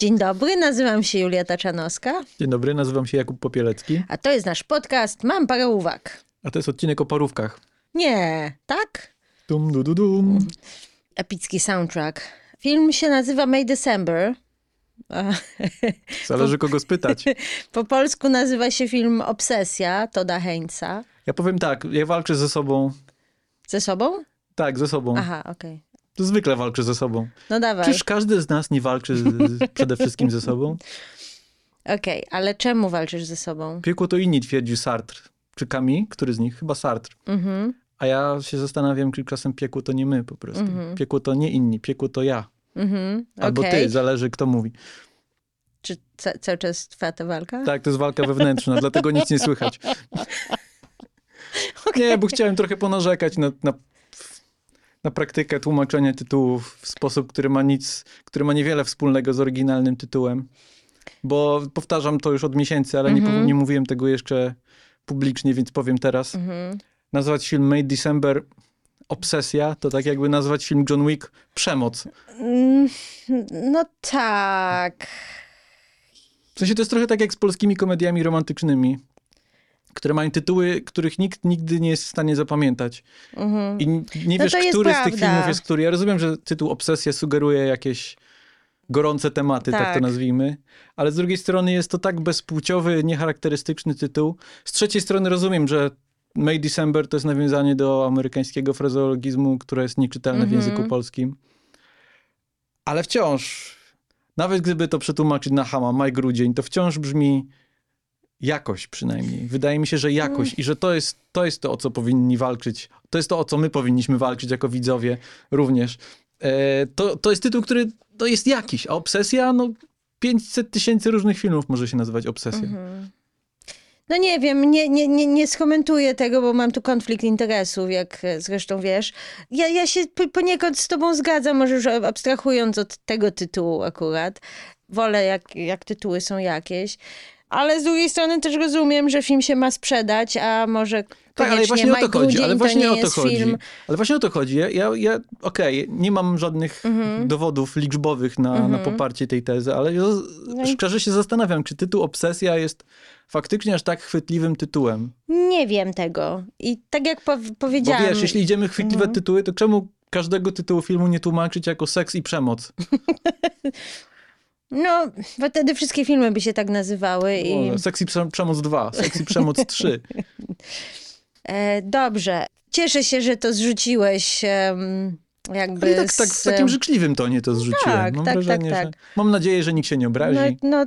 Dzień dobry, nazywam się Julia Taczanowska, Dzień dobry, nazywam się Jakub Popielecki, a to jest nasz podcast Mam parę uwag. a to jest odcinek o parówkach. Nie, tak? Dum, du, du, dum. Epicki soundtrack. Film się nazywa May December. Zależy kogo spytać. Po polsku nazywa się film Obsesja Toda Heinza. Ja powiem tak, ja walczę ze sobą. Ze sobą? Tak, ze sobą. Aha, okej. To zwykle walczę ze sobą. No dawaj. Czyż każdy z nas nie walczy z, przede wszystkim ze sobą? Okej, ale czemu walczysz ze sobą? Piekło to inni, twierdził Sartre. Czy Camus? Który z nich? Chyba Sartre. Mhm, A ja się zastanawiam, czy czasem piekło to nie my po prostu. Piekło to nie inni, piekło to ja. mhm, Albo ty, zależy kto mówi. Czy ca- cały czas trwa ta walka? Tak, to jest walka wewnętrzna, dlatego nic nie słychać. Nie, bo chciałem trochę ponarzekać na, na, na praktykę tłumaczenia tytułów w sposób, który ma nic, który ma niewiele wspólnego z oryginalnym tytułem. Bo powtarzam to już od miesięcy, ale nie, Mhm. nie mówiłem tego jeszcze publicznie, więc powiem teraz. Mhm. Nazwać film Made December obsesja, to tak jakby nazwać film John Wick przemoc. Mm, No tak. W sensie to jest trochę tak jak z polskimi komediami romantycznymi, które mają tytuły, których nikt nigdy nie jest w stanie zapamiętać. Mhm. I nie No wiesz, jest który z tych filmów jest który. Ja rozumiem, że tytuł Obsesja sugeruje jakieś gorące tematy, tak. Tak. to nazwijmy, ale z drugiej strony jest to tak bezpłciowy, niecharakterystyczny tytuł. Z trzeciej strony rozumiem, że May December to jest nawiązanie do amerykańskiego frazeologizmu, które jest nieczytelne w Mhm. języku polskim. Ale wciąż, nawet gdyby to przetłumaczyć na Hama, Maj Grudzień, to wciąż brzmi jakoś przynajmniej. Wydaje mi się, że jakoś i że to jest, to jest to, o co powinni walczyć. To jest to, o co my powinniśmy walczyć jako widzowie również. E, to, to jest tytuł, który to jest jakiś, a obsesja, no 500 tysięcy różnych filmów może się nazywać obsesją. No nie wiem, nie, nie, nie, nie skomentuję tego, bo mam tu konflikt interesów, jak zresztą wiesz. Ja, ja się po- poniekąd z tobą zgadzam, może już abstrahując od tego tytułu akurat. Wolę, jak, jak tytuły są jakieś. Ale z drugiej strony też rozumiem, że film się ma sprzedać, a może Tak, ale właśnie o Maj to chodzi, Grudzień ale właśnie to o to chodzi. film. Ale właśnie o to chodzi. Ja, ja, ja okej, nie mam żadnych Mhm. dowodów liczbowych na, na poparcie tej tezy, ale ja No szczerze się zastanawiam, czy tytuł Obsesja jest faktycznie aż tak chwytliwym tytułem. Nie wiem tego. I tak jak po, Bo powiedziałam... wiesz, jeśli idziemy chwytliwe Mhm. tytuły, to czemu każdego tytułu filmu nie tłumaczyć jako seks i przemoc? No, bo wtedy wszystkie filmy by się tak nazywały. I... I prze- przemoc 2, seks i przemoc 3. E, dobrze. Cieszę się, że to zrzuciłeś em, jakby I tak, tak w z... takim życzliwym tonie to zrzuciłem. tak, mam tak, wrażenie, tak, że... tak. Mam nadzieję, że nikt się nie obrazi, No, no,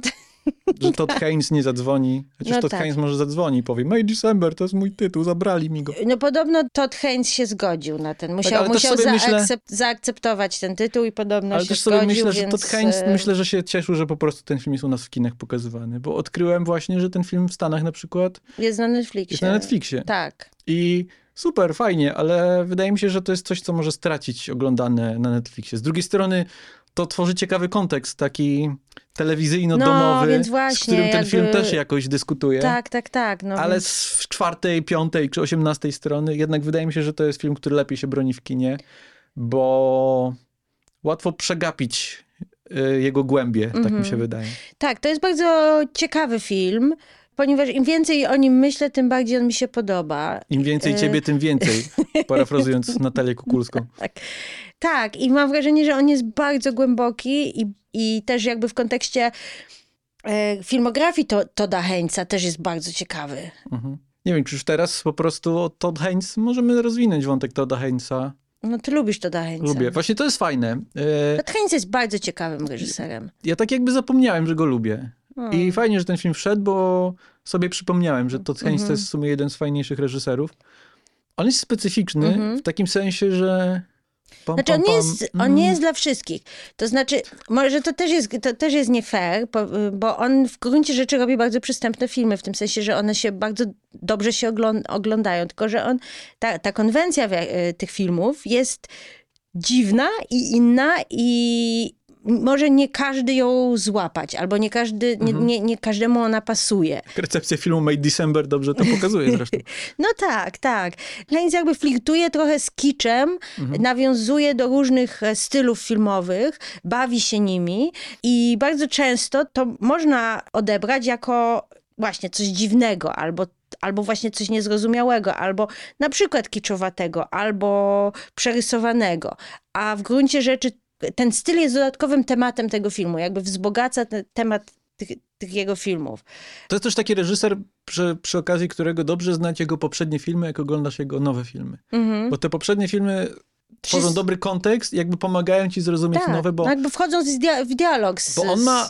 że Todd Haynes nie zadzwoni. Chociaż No Todd tak. Haynes może zadzwoni i powie May December, to jest mój tytuł, zabrali mi go. no podobno Todd Haynes się zgodził na ten. Musiał, ale też musiał sobie myślę- zaakcep- zaakceptować ten tytuł i podobno Ale się też sobie myślę, że więc... Todd Haynes, e, myślę, że się cieszył, że po prostu ten film jest u nas w kinach pokazywany, bo odkryłem właśnie, że ten film w Stanach na przykład Jest na Netflixie. jest na Netflixie. Tak. I super, fajnie, ale wydaje mi się, że to jest coś, co może stracić oglądane na Netflixie. Z drugiej strony to tworzy ciekawy kontekst, taki telewizyjno-domowy, No, z którym ten jakby- film też jakoś dyskutuje. Tak, tak, tak. No, Ale więc... z czwartej, piątej czy osiemnastej strony jednak wydaje mi się, że to jest film, który lepiej się broni w kinie, bo łatwo przegapić y, jego głębie, tak Mhm. mi się wydaje. Tak, to jest bardzo ciekawy film, ponieważ im więcej o nim myślę, tym bardziej on mi się podoba. Im więcej Y- ciebie, tym więcej, parafrazując Natalię Kukulską. Tak, i mam wrażenie, że on jest bardzo głęboki i, i też jakby w kontekście e, filmografii to, Toda Heinza też jest bardzo ciekawy. Mhm. Nie wiem, czy już teraz po prostu Todd Haynes, możemy rozwinąć wątek Todda Haynesa. No ty lubisz Toda Heinza. Lubię. Właśnie to jest fajne. E, Todd Heinz jest bardzo ciekawym reżyserem. Ja tak jakby zapomniałem, że go lubię. Hmm. I fajnie, że ten film wszedł, bo sobie przypomniałem, że Todd Haynes to Mhm. jest w sumie jeden z fajniejszych reżyserów. On jest specyficzny Mhm. w takim sensie, że... Pam, Znaczy on pam, nie, jest, on Mm. nie jest dla wszystkich. To znaczy, może to też jest, to też jest nie fair, bo, bo on w gruncie rzeczy robi bardzo przystępne filmy, w tym sensie, że one się bardzo dobrze się oglą- oglądają, tylko że on, ta, ta konwencja wie- tych filmów jest dziwna i inna i może nie każdy ją złapać, albo nie, każdy, nie, nie, nie każdemu ona pasuje. Recepcja filmu Made December dobrze to pokazuje zresztą. No tak, tak. Heinz jakby flirtuje trochę z kiczem, nawiązuje do różnych e, stylów filmowych, bawi się nimi i bardzo często to można odebrać jako właśnie coś dziwnego albo albo właśnie coś niezrozumiałego, albo na przykład kiczowatego, albo przerysowanego. A w gruncie rzeczy ten styl jest dodatkowym tematem tego filmu, jakby wzbogaca temat tych, tych jego filmów. To jest też taki reżyser, przy, przy okazji którego dobrze znać jego poprzednie filmy, jak oglądasz jego nowe filmy. Mhm. Bo te poprzednie filmy tworzą Wszyscy- dobry kontekst, jakby pomagają ci zrozumieć Tak, nowe, bo, no jakby wchodząc w, dia- w dialog z... bo on ma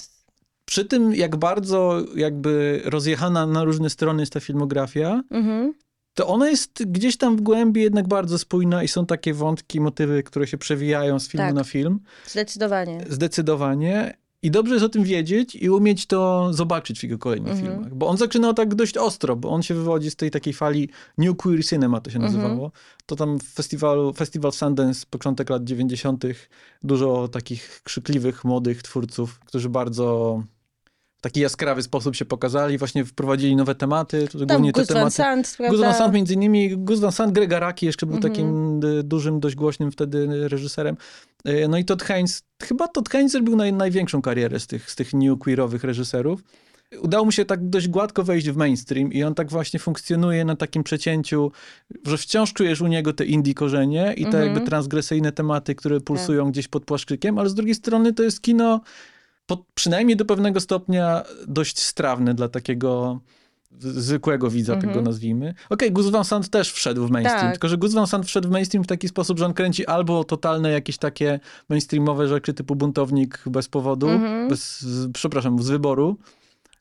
przy tym, jak bardzo jakby rozjechana na różne strony jest ta filmografia, Mhm. To ona jest gdzieś tam w głębi jednak bardzo spójna i są takie wątki, motywy, które się przewijają z filmu Tak. na film. Zdecydowanie. Zdecydowanie. I dobrze jest o tym wiedzieć i umieć to zobaczyć w jego kolejnych Mhm. filmach. Bo on zaczynał tak dość ostro, bo on się wywodzi z tej takiej fali New Queer Cinema, to się Mhm. nazywało. To tam w festiwalu, Festival Sundance, początek lat 90., dużo takich krzykliwych, młodych twórców, którzy bardzo taki jaskrawy sposób się pokazali, właśnie wprowadzili nowe tematy, Tam głównie te Gus Van tematy. Sant? Gus Van Sant między innymi, Gus Van Sant, jeszcze był Mhm. takim y, dużym, dość głośnym wtedy reżyserem. Y, No i Todd Haynes, chyba Todd Haynes zrobił naj, największą karierę z tych, z tych new queerowych reżyserów. Udało mu się tak dość gładko wejść w mainstream i on tak właśnie funkcjonuje na takim przecięciu, że wciąż czujesz u niego te indie korzenie i te Mhm. jakby transgresyjne tematy, które pulsują gdzieś pod płaszczykiem, ale z drugiej strony to jest kino pod, przynajmniej do pewnego stopnia dość strawne dla takiego zwykłego widza, Mhm. tego nazwijmy. Okej, Gus Van Sant też wszedł w mainstream, Tak. tylko że Gus Van Sant wszedł w mainstream w taki sposób, że on kręci albo totalne jakieś takie mainstreamowe rzeczy typu buntownik bez powodu, Mhm. bez, z, przepraszam, z wyboru,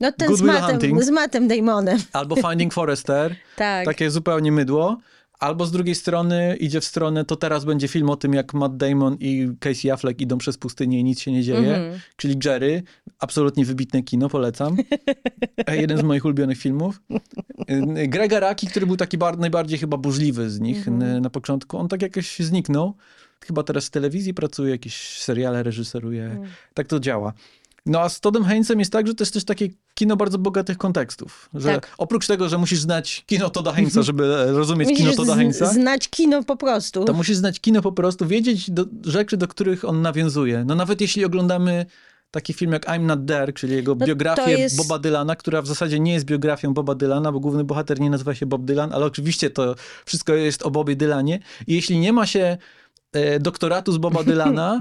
No ten Good z Mattem, Hunting. z Mattem Damonem. albo Finding Forrester, Tak. takie zupełnie mydło. Albo z drugiej strony idzie w stronę, to teraz będzie film o tym, jak Matt Damon i Casey Affleck idą przez pustynię i nic się nie dzieje. Mhm. Czyli Jerry, absolutnie wybitne kino, polecam. E, Jeden z moich ulubionych filmów. Y, Grega Raki, który był taki bar- najbardziej chyba burzliwy z nich Mhm. n- na początku, on tak jakoś zniknął. Chyba teraz w telewizji pracuje, jakieś seriale reżyseruje. Mhm. Tak to działa. No a z Toddem Haynesem jest tak, że to jest też takie kino bardzo bogatych kontekstów. Że Tak. oprócz tego, że musisz znać kino Todda Haynesa, żeby e, rozumieć kino Musisz Todda z- Haynesa, znać kino po prostu. to musisz znać kino po prostu, wiedzieć do, rzeczy, do których on nawiązuje. No nawet jeśli oglądamy taki film jak I'm Not There, czyli jego No biografię jest- Boba Dylana, która w zasadzie nie jest biografią Boba Dylana, bo główny bohater nie nazywa się Bob Dylan, ale oczywiście to wszystko jest o Bobie Dylanie. I jeśli nie ma się e, doktoratu z Boba Dylana,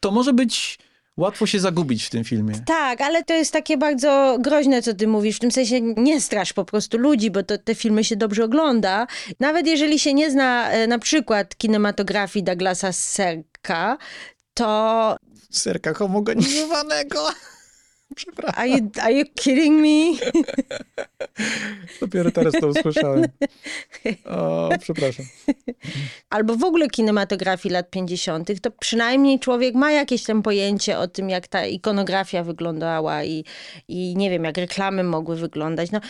to może być łatwo się zagubić w tym filmie. Tak, ale to jest takie bardzo groźne, co ty mówisz. W tym sensie nie strasz po prostu ludzi, bo to, te filmy się dobrze ogląda. Nawet jeżeli się nie zna e, na przykład kinematografii Douglasa Serka, to Serka homogenizowanego. Przepraszam, are you, are you kidding me? dopiero teraz to usłyszałem. O, przepraszam. Albo w ogóle kinematografii lat 50., to przynajmniej człowiek ma jakieś tam pojęcie o tym, jak ta ikonografia wyglądała i, i nie wiem, jak reklamy mogły wyglądać. No,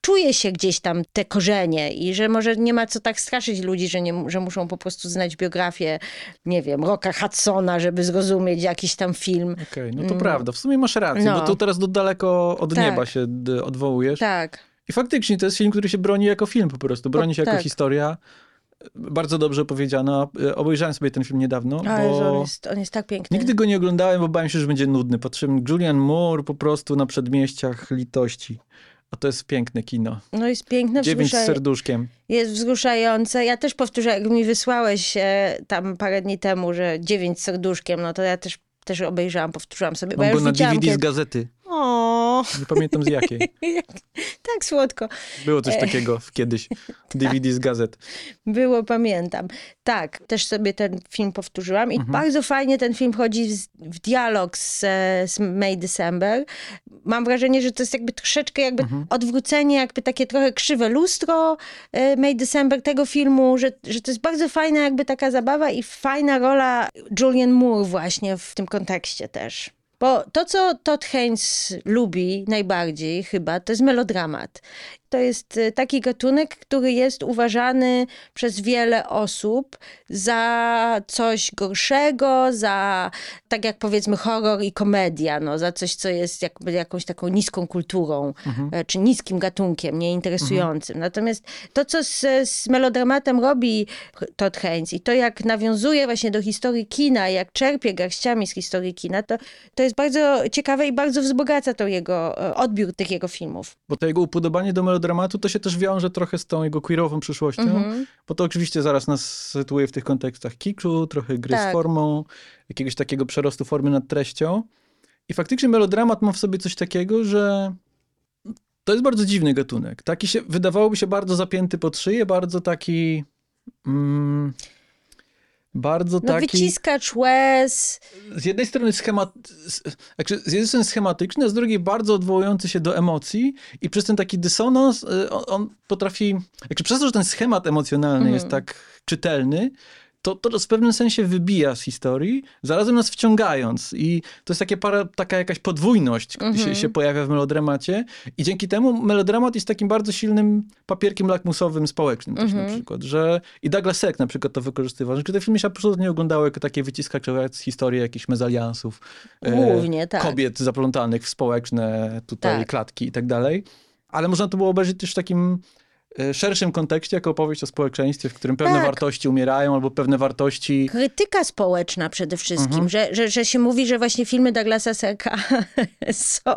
czuje się gdzieś tam te korzenie i że może nie ma co tak straszyć ludzi, że, nie, że muszą po prostu znać biografię, nie wiem, Rocka Hudsona, żeby zrozumieć jakiś tam film. Okej, no to prawda. W sumie masz rację, No. bo tu teraz do daleko od Tak. nieba się odwołujesz. Tak. I faktycznie to jest film, który się broni jako film po prostu. Broni się jako tak. historia. Bardzo dobrze opowiedziana. E, Obejrzałem sobie ten film niedawno, Ale on bo jest, on jest tak piękny. nigdy go nie oglądałem, bo bałem się, że będzie nudny. Patrzyłem Julian Moore po prostu na przedmieściach litości. A to jest piękne kino. No jest piękne, Dziewięć z wzrusza... serduszkiem. jest wzruszające. Ja też powtórzę, jak mi wysłałeś e, tam parę dni temu, że dziewięć z serduszkiem, no to ja też, też obejrzałam, powtórzyłam sobie. bo ja już na DVD z kiedy- gazety. Nie pamiętam z jakiej. tak słodko. Było coś takiego kiedyś. DVD z gazet. Było, pamiętam. Tak, też sobie ten film powtórzyłam i Mhm. bardzo fajnie ten film wchodzi w, w dialog z, e, z May December. Mam wrażenie, że to jest jakby troszeczkę jakby Mhm. odwrócenie, jakby takie trochę krzywe lustro e, May December tego filmu, że, że to jest bardzo fajna jakby taka zabawa i fajna rola Julian Moore właśnie w tym kontekście też. Bo to, co Todd Haynes lubi najbardziej chyba, to jest melodramat. To jest y, taki gatunek, który jest uważany przez wiele osób za coś gorszego, za tak jak powiedzmy horror i komedia, no, za coś, co jest jakby jakąś taką niską kulturą, e, czy niskim gatunkiem, nieinteresującym. Natomiast to, co z, z melodramatem robi Todd Haynes i to, jak nawiązuje właśnie do historii kina, jak czerpie garściami z historii kina, to, to jest bardzo ciekawe i bardzo wzbogaca to jego e, odbiór tych jego filmów. Bo to jego upodobanie do melodramatu to się też wiąże trochę z tą jego queerową przyszłością, Mhm. bo to oczywiście zaraz nas sytuuje w tych kontekstach kiczu, trochę gry Tak. z formą, jakiegoś takiego przerostu formy nad treścią. I faktycznie melodramat ma w sobie coś takiego, że to jest bardzo dziwny gatunek. Taki się, wydawałoby się bardzo zapięty pod szyję, bardzo taki... Mm, bardzo No taki wyciskacz łez, z jednej strony schemat, z, jednej strony schematyczny, a z drugiej bardzo odwołujący się do emocji i przez ten taki dysonans y, on, on potrafi, przez to, że ten schemat emocjonalny Mhm. jest tak czytelny, to, to w pewnym sensie wybija z historii, zarazem nas wciągając i to jest takie para, taka jakaś podwójność Mhm. się, się pojawia w melodramacie i dzięki temu melodramat jest takim bardzo silnym papierkiem lakmusowym społecznym też Mhm. na przykład, że i Douglas Seck na przykład to wykorzystywał, że te filmy się absolutnie oglądały jako takie wyciskacze z historii jakichś mezaliansów, e, głównie, tak. kobiet zaplątanych w społeczne tutaj Tak. klatki i tak dalej, ale można to było obejrzeć też w takim e, szerszym kontekście, jako opowieść o społeczeństwie, w którym pewne Tak. wartości umierają albo pewne wartości krytyka społeczna przede wszystkim, Mhm. że, że, że się mówi, że właśnie filmy Douglasa Serka są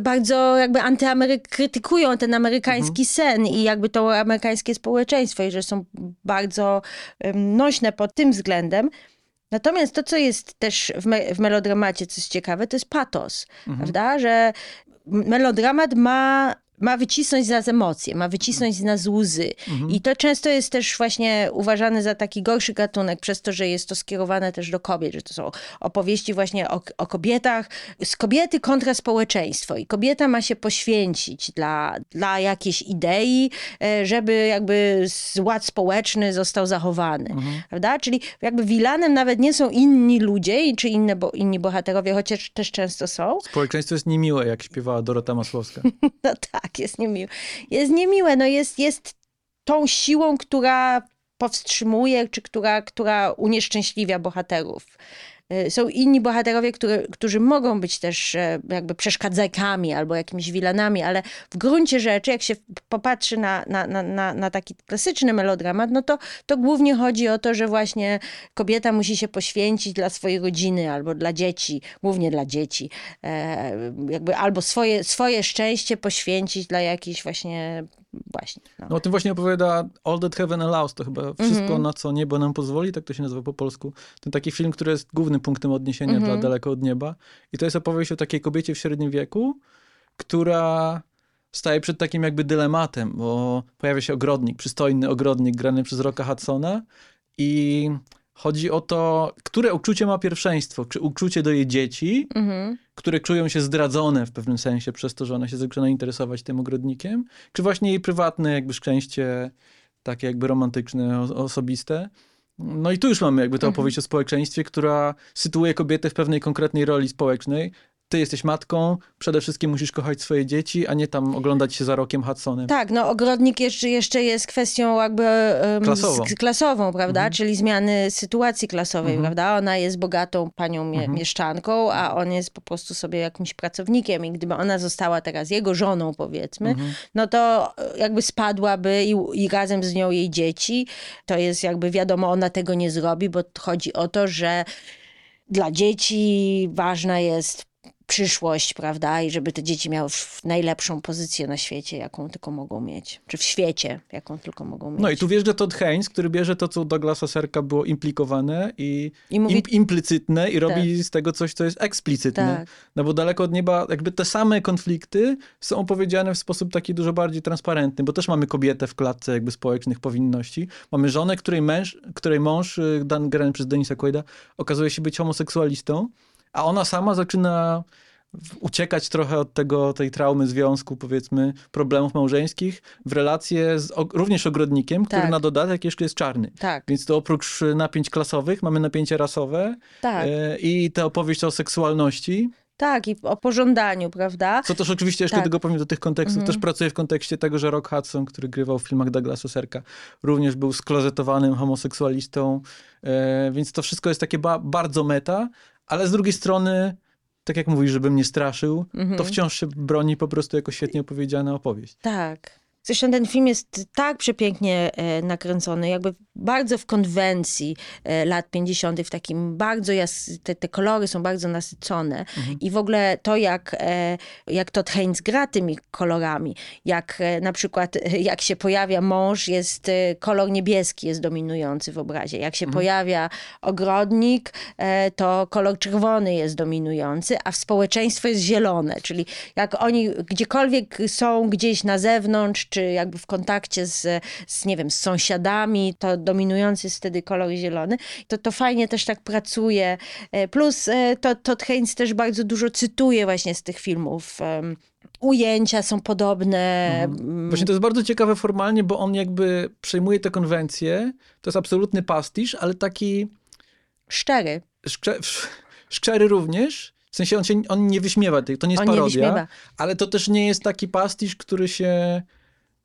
bardzo jakby antyamery- krytykują ten amerykański sen i jakby to amerykańskie społeczeństwo i że są bardzo nośne pod tym względem. Natomiast to, co jest też w, me- w melodramacie, co jest ciekawe, to jest patos, prawda? Że melodramat ma, ma wycisnąć z nas emocje, ma wycisnąć z nas łzy. I to często jest też właśnie uważany za taki gorszy gatunek, przez to, że jest to skierowane też do kobiet, że to są opowieści właśnie o, o kobietach, z kobiety kontra społeczeństwo. I kobieta ma się poświęcić dla, dla jakiejś idei, e, żeby jakby z- ład społeczny został zachowany. Prawda? Czyli jakby wilanem nawet nie są inni ludzie, czy inne, bo, inni bohaterowie, chociaż też często są, Społeczeństwo jest niemiłe, jak śpiewała Dorota Masłowska. no tak, jest niemiłe. Jest niemiłe, no jest, jest tą siłą, która powstrzymuje, czy która, która unieszczęśliwia bohaterów. Y, Są inni bohaterowie, które, którzy mogą być też e, jakby przeszkadzajkami albo jakimiś wilanami, ale w gruncie rzeczy, jak się popatrzy na, na, na, na, taki klasyczny melodramat, no to, to głównie chodzi o to, że właśnie kobieta musi się poświęcić dla swojej rodziny albo dla dzieci, głównie dla dzieci, e, jakby albo swoje, swoje szczęście poświęcić dla jakiejś właśnie, właśnie. No. No o tym właśnie opowiada All That Heaven Allows, to chyba wszystko, Mhm. na co niebo nam pozwoli, tak to się nazywa po polsku. Ten taki film, który jest głównym punktem odniesienia Mhm. dla Daleko od Nieba. I to jest opowieść o takiej kobiecie w średnim wieku, która staje przed takim jakby dylematem, bo pojawia się ogrodnik, przystojny ogrodnik grany przez Rocka Hudsona i chodzi o to, które uczucie ma pierwszeństwo. Czy uczucie do jej dzieci, Mhm. które czują się zdradzone w pewnym sensie przez to, że ona się zaczyna interesować tym ogrodnikiem, czy właśnie jej prywatne jakby szczęście, takie jakby romantyczne, osobiste. No i tu już mamy jakby tę opowieść o społeczeństwie, która sytuuje kobietę w pewnej konkretnej roli społecznej. Ty jesteś matką, przede wszystkim musisz kochać swoje dzieci, a nie tam oglądać się za rokiem Hudsonem. Tak, no ogrodnik jeszcze, jeszcze jest kwestią jakby em, Klasową. z- klasową, prawda? Mhm. Czyli zmiany sytuacji klasowej, Mhm. prawda? Ona jest bogatą panią mie- Mhm. mieszczanką, a on jest po prostu sobie jakimś pracownikiem i gdyby ona została teraz jego żoną, powiedzmy, Mhm. no to e, jakby spadłaby i, i razem z nią jej dzieci. To jest jakby wiadomo, ona tego nie zrobi, bo chodzi o to, że dla dzieci ważna jest przyszłość, prawda? I żeby te dzieci miały najlepszą pozycję na świecie, jaką tylko mogą mieć. Czy w świecie, jaką tylko mogą mieć. No i tu wjeżdża Todd Haynes, który bierze to, co Douglasa Serka było implikowane i I mówi, im, i robi z tego coś, co jest eksplicytne. tak, No bo daleko od nieba, jakby te same konflikty są opowiedziane w sposób taki dużo bardziej transparentny, bo też mamy kobietę w klatce jakby społecznych powinności. Mamy żonę, której męż, której mąż, y, Dan grany przez Denisa Quaida, okazuje się być homoseksualistą, a ona sama zaczyna uciekać trochę od tego, tej traumy związku, powiedzmy, problemów małżeńskich w relacje z og- również ogrodnikiem, który Tak. na dodatek jeszcze jest czarny. tak, Więc to oprócz y, napięć klasowych mamy napięcia rasowe tak. e, i tę opowieść o seksualności, Tak, i o pożądaniu, prawda? Co też oczywiście jeszcze Tak. tego powiem do tych kontekstów. Też pracuję w kontekście tego, że Rock Hudson, który grywał w filmach Douglasa Serka, również był sklozetowanym homoseksualistą, e, więc to wszystko jest takie ba- bardzo meta, ale z drugiej strony, tak jak mówisz, żebym nie straszył, to wciąż się broni po prostu jako świetnie opowiedziana opowieść. Tak. Zresztą ten film jest tak przepięknie e, nakręcony, jakby bardzo w konwencji e, lat 50., w takim bardzo, jas... te, te kolory są bardzo nasycone. I w ogóle to, jak, e, jak Todd Haynes gra tymi kolorami, jak na przykład jak się pojawia mąż, jest kolor niebieski jest dominujący w obrazie, jak się pojawia ogrodnik, to kolor czerwony jest dominujący, a społeczeństwo jest zielone, czyli jak oni gdziekolwiek są gdzieś na zewnątrz, czy jakby w kontakcie z, z nie wiem, z sąsiadami, to dominujący jest wtedy kolor zielony. To, to fajnie też tak pracuje. E, Plus e, to, Todd Haynes też bardzo dużo cytuje właśnie z tych filmów. Ujęcia są podobne. mm, Właśnie to jest bardzo ciekawe formalnie, bo on jakby przejmuje te konwencje, to jest absolutny pastisz, ale taki Szczery. szcze, szczery również. W sensie on, się, on nie wyśmiewa tych, to nie jest On nie parodia, wyśmiewa. ale to też nie jest taki pastisz, który się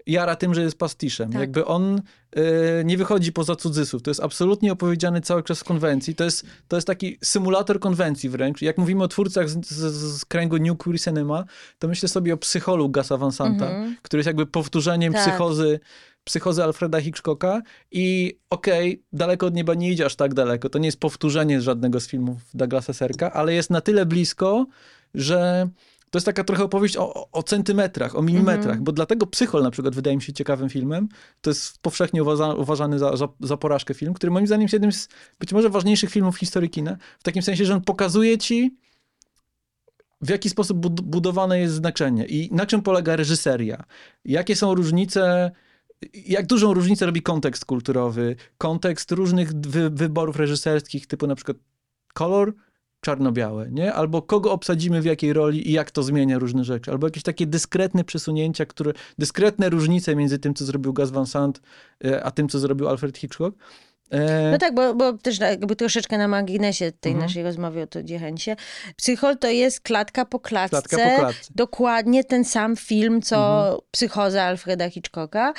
jara tym, że jest pastiszem. Tak. Jakby on y, nie wychodzi poza cudzysłów. To jest absolutnie opowiedziany cały czas w konwencji. To jest, to jest taki symulator konwencji wręcz. Jak mówimy o twórcach z, z, z kręgu New Queer Cinema, to myślę sobie o psycholu Gasa Van Santa, który jest jakby powtórzeniem Tak. psychozy psychozy Alfreda Hitchcocka i okej, daleko od nieba nie idzie aż tak daleko. To nie jest powtórzenie żadnego z filmów Douglasa Serka, ale jest na tyle blisko, że to jest taka trochę opowieść o, o- centymetrach, o milimetrach, bo dlatego Psychol na przykład wydaje mi się ciekawym filmem. To jest powszechnie uważa, uważany za, za, za porażkę film, który moim zdaniem jest jednym z być może ważniejszych filmów w historii kina, w takim sensie, że on pokazuje ci w jaki sposób bud- budowane jest znaczenie i na czym polega reżyseria. Jakie są różnice, jak dużą różnicę robi kontekst kulturowy, kontekst różnych wy- wyborów reżyserskich, typu na przykład kolor czarno-białe, nie? Albo kogo obsadzimy w jakiej roli i jak to zmienia różne rzeczy. Albo jakieś takie dyskretne przesunięcia, które, dyskretne różnice między tym, co zrobił Gus Van Sant, e, a tym, co zrobił Alfred Hitchcock. E, No tak, bo, bo też jakby troszeczkę na marginesie tej Mhm. naszej rozmowy o to dziechęcie. Psychol to jest klatka po klatce. Klatka po klatce. Dokładnie ten sam film, co Mhm. Psychoza Alfreda Hitchcocka.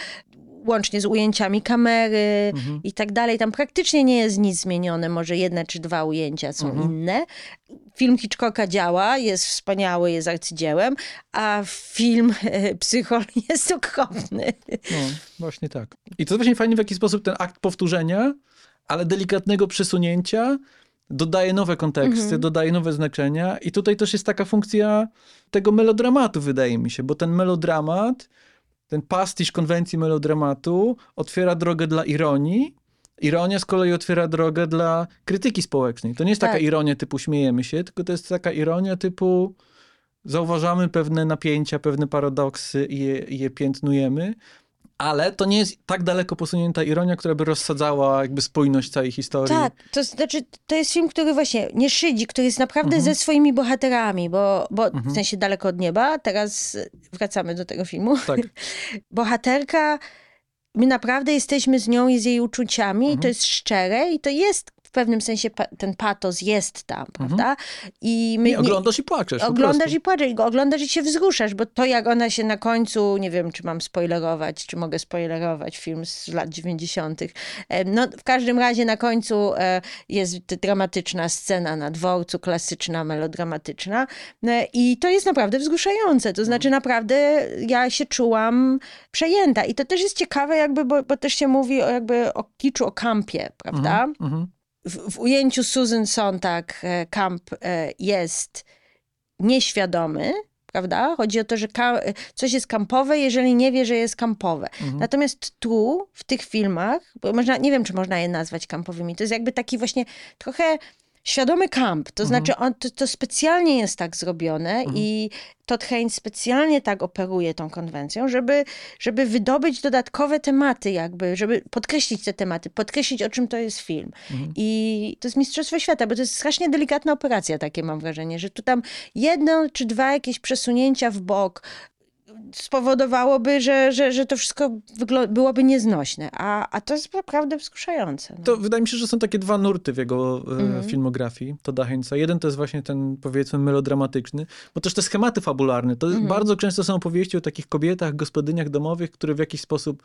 Łącznie z ujęciami kamery Mhm. i tak dalej. Tam praktycznie nie jest nic zmienione. Może jedne czy dwa ujęcia są Mhm. inne. Film Hitchcocka działa, jest wspaniały, jest arcydziełem, a film e, Psychol jest okropny. No, właśnie tak. I to właśnie fajnie, w jaki sposób ten akt powtórzenia, ale delikatnego przesunięcia dodaje nowe konteksty, Mhm. dodaje nowe znaczenia. I tutaj też jest taka funkcja tego melodramatu, wydaje mi się, bo ten melodramat, ten pastisz konwencji melodramatu otwiera drogę dla ironii. Ironia z kolei otwiera drogę dla krytyki społecznej. To nie jest taka Tak. ironia typu śmiejemy się, tylko to jest taka ironia typu zauważamy pewne napięcia, pewne paradoksy i je, i je piętnujemy, ale to nie jest tak daleko posunięta ironia, która by rozsadzała jakby spójność całej historii. Tak, to znaczy, to jest film, który właśnie nie szydzi, który jest naprawdę Mhm. ze swoimi bohaterami, bo, bo w sensie daleko od nieba, teraz wracamy do tego filmu. Tak. Bohaterka, my naprawdę jesteśmy z nią i z jej uczuciami, Mhm. i to jest szczere i to jest pewnym sensie pa- ten patos jest tam, prawda? I my Mhm. Nie, oglądasz i płaczesz. Oglądasz i płaczesz, i oglądasz i się wzruszasz, bo to jak ona się na końcu, nie wiem, czy mam spoilerować, czy mogę spoilerować film z lat 90. E, No, w każdym razie na końcu e, jest dramatyczna scena na dworcu, klasyczna, melodramatyczna E, i to jest naprawdę wzruszające, to znaczy naprawdę ja się czułam przejęta i to też jest ciekawe jakby, bo, bo też się mówi o, jakby o kiczu, o kampie, prawda? Mhm. W, w ujęciu Susan Sontag e, Camp e, jest nieświadomy, prawda? Chodzi o to, że coś jest kampowe, jeżeli nie wie, że jest kampowe. Mhm. Natomiast tu, w tych filmach, bo można, nie wiem, czy można je nazwać kampowymi, to jest jakby taki właśnie trochę świadomy kamp. To znaczy, on, to, to specjalnie jest tak zrobione i Todd Haynes specjalnie tak operuje tą konwencją, żeby, żeby wydobyć dodatkowe tematy jakby, żeby podkreślić te tematy, podkreślić, o czym to jest film. I to jest Mistrzostwo Świata, bo to jest strasznie delikatna operacja, takie mam wrażenie, że tu tam jedno czy dwa jakieś przesunięcia w bok, spowodowałoby, że, że, że to wszystko byłoby nieznośne. A, a to jest naprawdę wzruszające. No. To wydaje mi się, że są takie dwa nurty w jego mm. filmografii, to Dachęca. Jeden to jest właśnie ten, powiedzmy, melodramatyczny, bo też te schematy fabularne, to mm. bardzo często są opowieści o takich kobietach, gospodyniach domowych, które w jakiś sposób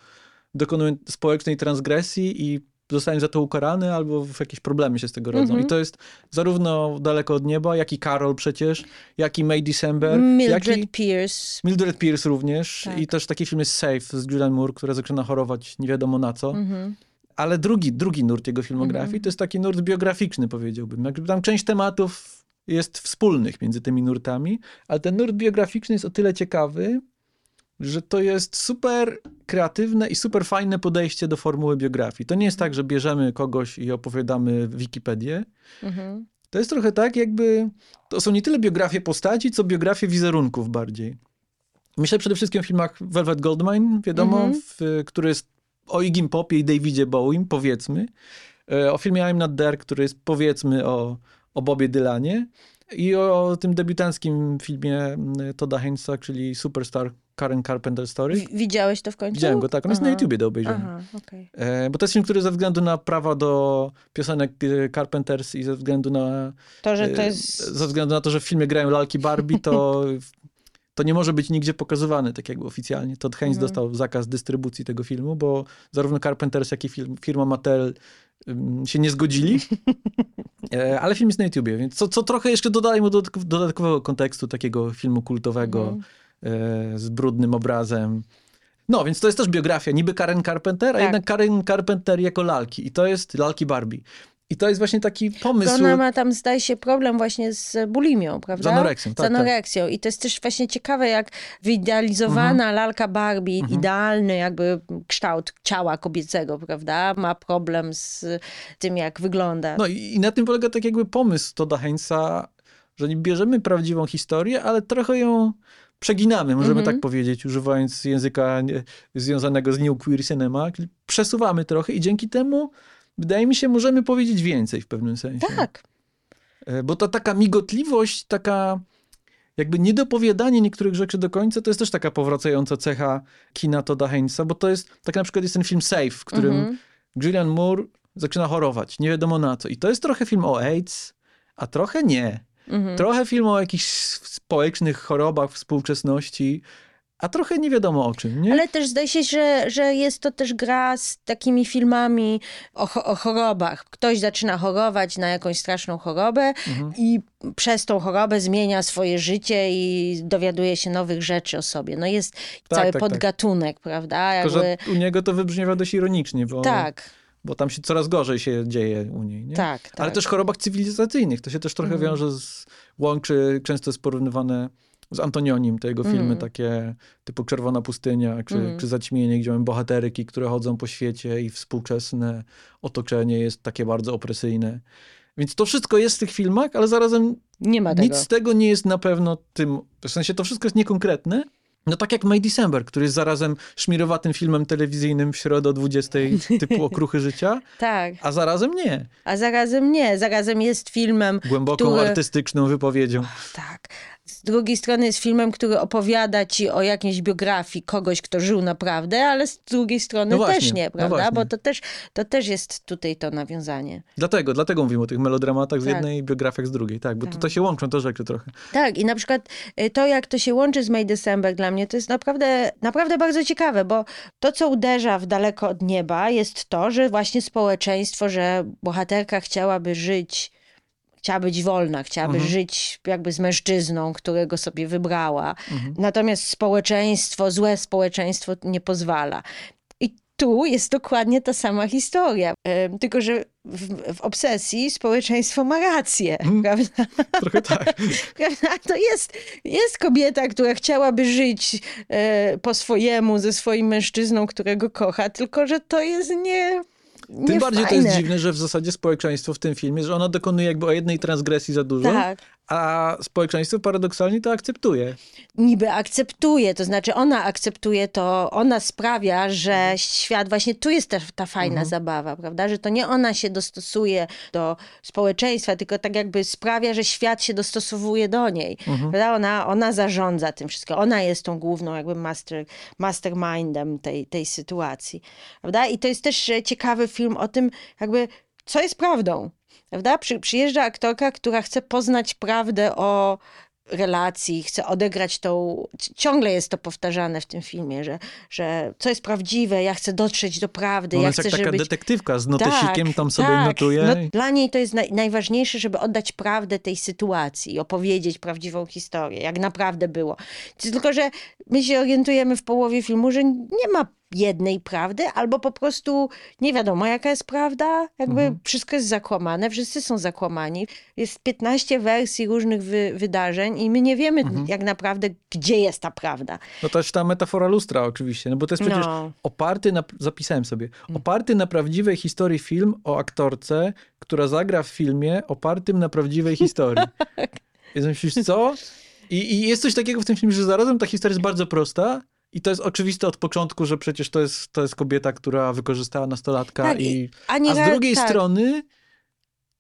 dokonują społecznej transgresji i zostają za to ukarane, albo w jakieś problemy się z tego rodzą. Mm -hmm. I to jest zarówno Daleko od Nieba, jak i Carol przecież, jak i May December. Mildred jak i... Pierce. Mildred Pierce również. Tak. I też taki film jest Safe z Julianne Moore, która zaczyna chorować nie wiadomo na co. Mm -hmm. Ale drugi, drugi nurt jego filmografii mm -hmm. to jest taki nurt biograficzny, powiedziałbym. Jakby tam część tematów jest wspólnych między tymi nurtami, ale ten nurt biograficzny jest o tyle ciekawy, że to jest super kreatywne i super fajne podejście do formuły biografii. To nie jest tak, że bierzemy kogoś i opowiadamy Wikipedię. Mhm. To jest trochę tak, jakby to są nie tyle biografie postaci, co biografie wizerunków bardziej. Myślę przede wszystkim o filmach Velvet Goldmine, wiadomo, mhm. w, który jest o Igim Popie i Davidzie Bowie, powiedzmy. E, o filmie I'm Not There, który jest powiedzmy o, o Bobie Dylanie. I o, o tym debiutanckim filmie Toda Heinza, czyli Superstar Karen Carpenter Story. W widziałeś to w końcu? Widziałem go, tak. On Aha. jest na YouTubie do obejrzenia. Aha, okay. e, bo to jest film, który ze względu na prawa do piosenek e, Carpenters i ze względu na... To, że to e, jest... Ze względu na to, że w filmie grają lalki Barbie, to, to nie może być nigdzie pokazywany tak jakby oficjalnie. Todd Haynes mhm. dostał zakaz dystrybucji tego filmu, bo zarówno Carpenters, jak i film, firma Mattel się nie zgodzili. E, ale film jest na YouTubie, więc co, co trochę jeszcze dodaje mu dodatkowego kontekstu takiego filmu kultowego. Mhm E, z brudnym obrazem. No, więc to jest też biografia niby Karen Carpenter, a tak. jednak Karen Carpenter jako lalki. I to jest lalki Barbie. I to jest właśnie taki pomysł. Ona ma tam, zdaje się, problem właśnie z bulimią, prawda? Z anoreksją, tak. Z anoreksją. Tak. I to jest też właśnie ciekawe, jak wyidealizowana mhm. lalka Barbie, mhm. idealny jakby kształt ciała kobiecego, prawda? Ma problem z tym, jak wygląda. No i, i na tym polega tak jakby pomysł Toda Heinza, że nie bierzemy prawdziwą historię, ale trochę ją przeginamy, możemy tak powiedzieć, używając języka związanego z New Queer Cinema, przesuwamy trochę i dzięki temu, wydaje mi się, możemy powiedzieć więcej w pewnym sensie. Tak. E, bo ta taka migotliwość, taka jakby niedopowiadanie niektórych rzeczy do końca, to jest też taka powracająca cecha kina Toda Heinza, bo to jest, tak na przykład jest ten film Safe, w którym mhm. Julian Moore zaczyna chorować, nie wiadomo na co. I to jest trochę film o AIDS, a trochę nie. Mhm. Trochę film o jakichś społecznych chorobach współczesności, a trochę nie wiadomo o czym, nie? Ale też zdaje się, że, że jest to też gra z takimi filmami o, o chorobach. Ktoś zaczyna chorować na jakąś straszną chorobę mhm. i przez tą chorobę zmienia swoje życie i dowiaduje się nowych rzeczy o sobie. No jest tak, cały tak, tak. podgatunek, tak. prawda? Jakby... Tylko, u niego to wybrzmiewa dość ironicznie, bo... Tak bo tam się coraz gorzej się dzieje u niej. Nie? Tak, tak. Ale też chorobach cywilizacyjnych. To się też trochę mm. wiąże z, łączy, często jest porównywane z Antonionim, te jego filmy mm. takie typu Czerwona Pustynia, czy, mm. czy Zaćmienie, gdzie mamy bohateryki, które chodzą po świecie i współczesne otoczenie jest takie bardzo opresyjne. Więc to wszystko jest w tych filmach, ale zarazem nic z tego nie jest na pewno tym, w sensie to wszystko jest niekonkretne, no tak jak May December, który jest zarazem szmirowatym filmem telewizyjnym w środę o 20 typu Okruchy Życia. tak. A zarazem nie. A zarazem nie. Zarazem jest filmem, Głęboką który... artystyczną wypowiedzią. tak. Z drugiej strony jest filmem, który opowiada ci o jakiejś biografii kogoś, kto żył naprawdę, ale z drugiej strony no właśnie, też nie, no prawda? No Bo to też, to też jest tutaj to nawiązanie. Dlatego, dlatego mówimy o tych melodramatach z tak. jednej biografiach z drugiej, tak, bo tak. tutaj się łączą te rzeczy trochę. Tak, i na przykład y, to, jak to się łączy z May December dla mnie, to jest naprawdę, naprawdę bardzo ciekawe, bo to, co uderza w daleko od nieba, jest to, że właśnie społeczeństwo, że bohaterka chciałaby żyć chciała być wolna, chciałaby mhm. żyć jakby z mężczyzną, którego sobie wybrała. Mhm. Natomiast społeczeństwo, złe społeczeństwo nie pozwala. I tu jest dokładnie ta sama historia. tylko, że w, w, obsesji społeczeństwo ma rację, hmm. prawda? Trochę tak. prawda? To jest, jest kobieta, która chciałaby żyć e, po swojemu ze swoim mężczyzną, którego kocha, tylko że to jest nie tym bardziej to jest dziwne, że w zasadzie społeczeństwo w tym filmie, że ona dokonuje jakby o jednej transgresji za dużo, tak. A społeczeństwo paradoksalnie to akceptuje. niby akceptuje, to znaczy ona akceptuje to, ona sprawia, że świat, właśnie tu jest ta, ta fajna zabawa, prawda, że to nie ona się dostosuje do społeczeństwa, tylko tak jakby sprawia, że świat się dostosowuje do niej, prawda, ona, ona zarządza tym wszystkim, ona jest tą główną jakby master, mastermindem tej, tej sytuacji, prawda, i to jest też ciekawy film o tym jakby, co jest prawdą, prawda, Przy, przyjeżdża aktorka, która chce poznać prawdę o relacji, chce odegrać tą. Ciągle jest to powtarzane w tym filmie, że, że co jest prawdziwe, ja chcę dotrzeć do prawdy, Ona ja jest chcę, jak taka żeby. detektywka z notesikiem, tam sobie tak. notuje. No, dla niej to jest naj, najważniejsze, żeby oddać prawdę tej sytuacji opowiedzieć prawdziwą historię, jak naprawdę było. Tylko, że my się orientujemy w połowie filmu, że nie ma jednej prawdy, albo po prostu nie wiadomo, jaka jest prawda. Jakby Mhm. wszystko jest zakłamane, wszyscy są zakłamani. Jest 15 wersji różnych wy, wydarzeń i my nie wiemy Mhm. jak naprawdę, gdzie jest ta prawda. No też ta metafora lustra oczywiście, no bo to jest przecież No. oparty na, zapisałem sobie, oparty na prawdziwej historii film o aktorce, która zagra w filmie opartym na prawdziwej historii. I myślisz, co? I, I jest coś takiego w tym filmie, że zarazem ta historia jest bardzo prosta i to jest oczywiste od początku, że przecież to jest, to jest kobieta, która wykorzystała nastolatka Tak, i... i- ani A z drugiej tak. strony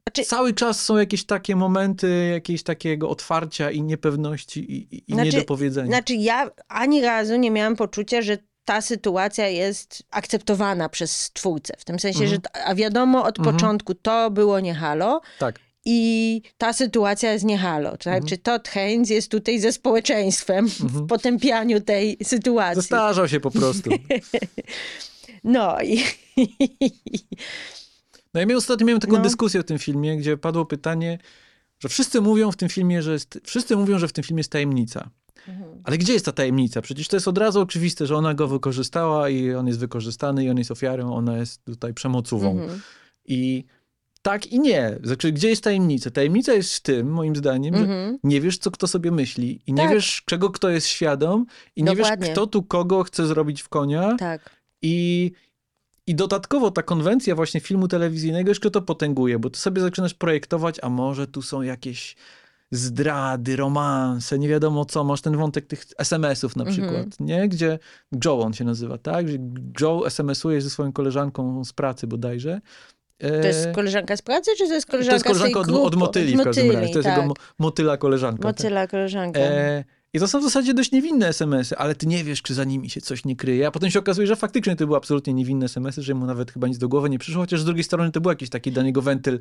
Znaczy- cały czas są jakieś takie momenty jakiegoś takiego otwarcia i niepewności i, i, Znaczy- niedopowiedzenia. Znaczy ja ani razu nie miałam poczucia, że ta sytuacja jest akceptowana przez twórcę. W tym sensie, Mhm. że a wiadomo od Mhm. początku to było nie halo tak. I ta sytuacja jest nie halo. To Mhm. Znaczy Todd Haynes jest tutaj ze społeczeństwem w potępianiu tej sytuacji. Zestarzał się po prostu. No i... No ja miałem, ostatnio miałem taką No. dyskusję w tym filmie, gdzie padło pytanie, że wszyscy mówią w tym filmie, że jest, wszyscy mówią, że w tym filmie jest tajemnica. Ale gdzie jest ta tajemnica? Przecież to jest od razu oczywiste, że ona go wykorzystała i on jest wykorzystany i on jest ofiarą, ona jest tutaj przemocową. Mhm. I tak i nie. Znaczy, gdzie jest tajemnica? Tajemnica jest w tym, moim zdaniem, że Mhm. nie wiesz, co kto sobie myśli i nie Tak. wiesz, czego kto jest świadom i nie Dokładnie. wiesz, kto tu kogo chce zrobić w konia. Tak. I, I dodatkowo ta konwencja właśnie filmu telewizyjnego jeszcze to potęguje, bo ty sobie zaczynasz projektować, a może tu są jakieś zdrady, romanse, nie wiadomo co, masz ten wątek tych SMS-ów na Mhm. przykład, nie? Gdzie Joe on się nazywa, tak? Że Joe SMS-uje ze swoją koleżanką z pracy bodajże. To jest E, koleżanka z pracy, czy to jest to koleżanka, jest koleżanka od, od motyli w każdym razie. To jest tak. jego mo- motyla koleżanka. tak. Motyla koleżanka. E, I to są w zasadzie dość niewinne SMS-y, ale ty nie wiesz, czy za nimi się coś nie kryje. A potem się okazuje, że faktycznie to były absolutnie niewinne SMS-y, że mu nawet chyba nic do głowy nie przyszło, chociaż z drugiej strony to był jakiś taki dla niego wentyl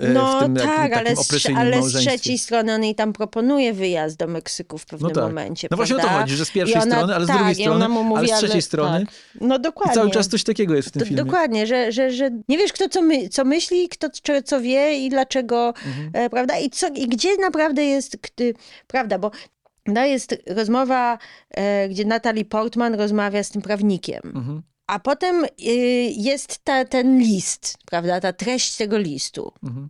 No w tym tak, takim ale z, ale z trzeciej strony on jej tam proponuje wyjazd do Meksyku w pewnym No tak. momencie. No właśnie o to prawda? chodzi, że z I pierwszej ona- strony, ale z tak, drugiej i strony, mówi, ale z trzeciej ale- strony. Tak. No I dokładnie. cały czas coś takiego jest w tym Do- filmie. Dokładnie, że, że, że nie wiesz, kto co, my, co myśli, kto co, co wie i dlaczego, Mhm. e, prawda? I, co, I gdzie naprawdę jest, gdy, prawda, bo no, jest rozmowa, e, gdzie Natalie Portman rozmawia z tym prawnikiem. Mhm. A potem y, jest ta, ten list, prawda, ta treść tego listu. Mhm.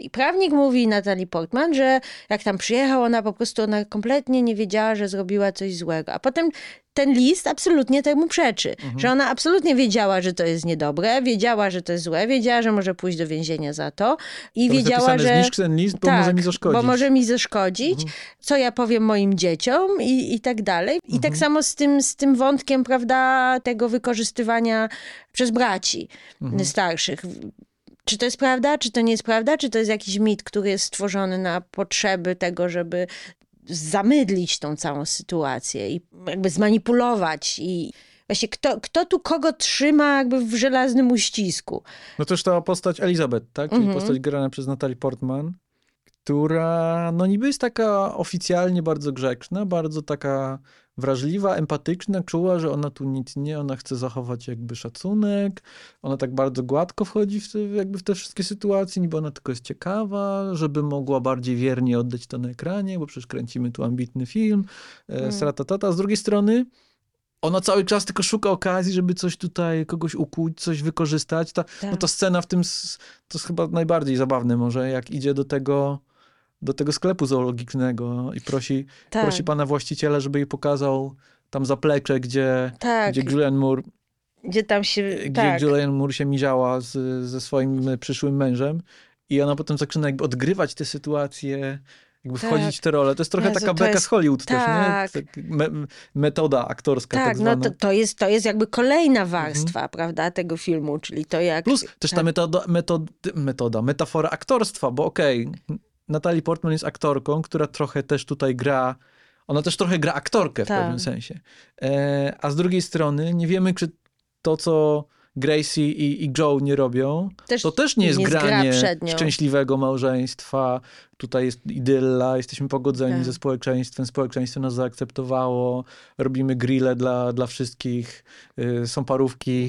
I prawnik mówi Natalii Portman, że jak tam przyjechał, ona po prostu ona kompletnie nie wiedziała, że zrobiła coś złego. A potem ten list absolutnie temu przeczy. Mhm. Że ona absolutnie wiedziała, że to jest niedobre, wiedziała, że to jest złe, wiedziała, że może pójść do więzienia za to i jest wiedziała, że... zniszcz ten list, bo tak, może mi zaszkodzić. Mhm. Bo może mi zaszkodzić, co ja powiem moim dzieciom i, i tak dalej. I Mhm. tak samo z tym, z tym wątkiem, prawda, tego wykorzystywania przez braci Mhm. starszych. Czy to jest prawda, czy to nie jest prawda, czy to jest jakiś mit, który jest stworzony na potrzeby tego, żeby zamydlić tą całą sytuację i jakby zmanipulować i właśnie kto, kto tu kogo trzyma jakby w żelaznym uścisku. No też ta postać Elizabeth, tak? Czyli Mhm. postać grana przez Natalie Portman, która no niby jest taka oficjalnie bardzo grzeczna, bardzo taka wrażliwa, empatyczna, czuła, że ona tu nic nie, ona chce zachować jakby szacunek, ona tak bardzo gładko wchodzi w te, jakby w te wszystkie sytuacje, niby ona tylko jest ciekawa, żeby mogła bardziej wiernie oddać to na ekranie, bo przecież kręcimy tu ambitny film, Mm. e, stratatata. Z drugiej strony ona cały czas tylko szuka okazji, żeby coś tutaj, kogoś ukuć, coś wykorzystać. Ta, no Tak. ta scena w tym, to jest chyba najbardziej zabawne może, jak idzie do tego, do tego sklepu zoologicznego i prosi, Tak, prosi pana właściciela, żeby jej pokazał tam zaplecze, gdzie, tak, gdzie Julian Moore, gdzie tam się, gdzie tak, Julian Moore się miziała z, ze swoim przyszłym mężem i ona potem zaczyna jakby odgrywać tę sytuację jakby Tak. wchodzić w te role. To jest trochę Jezu, taka beka jest- z Hollywood tak. też, nie? Tak, me, metoda aktorska tak, Tak, no zwana. to, to, jest, to jest jakby kolejna warstwa, prawda, tego filmu, czyli to jak... Plus też ta tak. metoda, metod, metoda, metafora aktorstwa, bo okej, Natalie Portman jest aktorką, która trochę też tutaj gra, ona też trochę gra aktorkę w Tak. pewnym sensie. E, a z drugiej strony nie wiemy, czy to, co Gracie i, i Joe nie robią, Też to też nie jest nie granie nią. szczęśliwego małżeństwa. Tutaj jest idylla, jesteśmy pogodzeni Tak. ze społeczeństwem, społeczeństwo nas zaakceptowało, robimy grille dla, dla wszystkich, y, są parówki.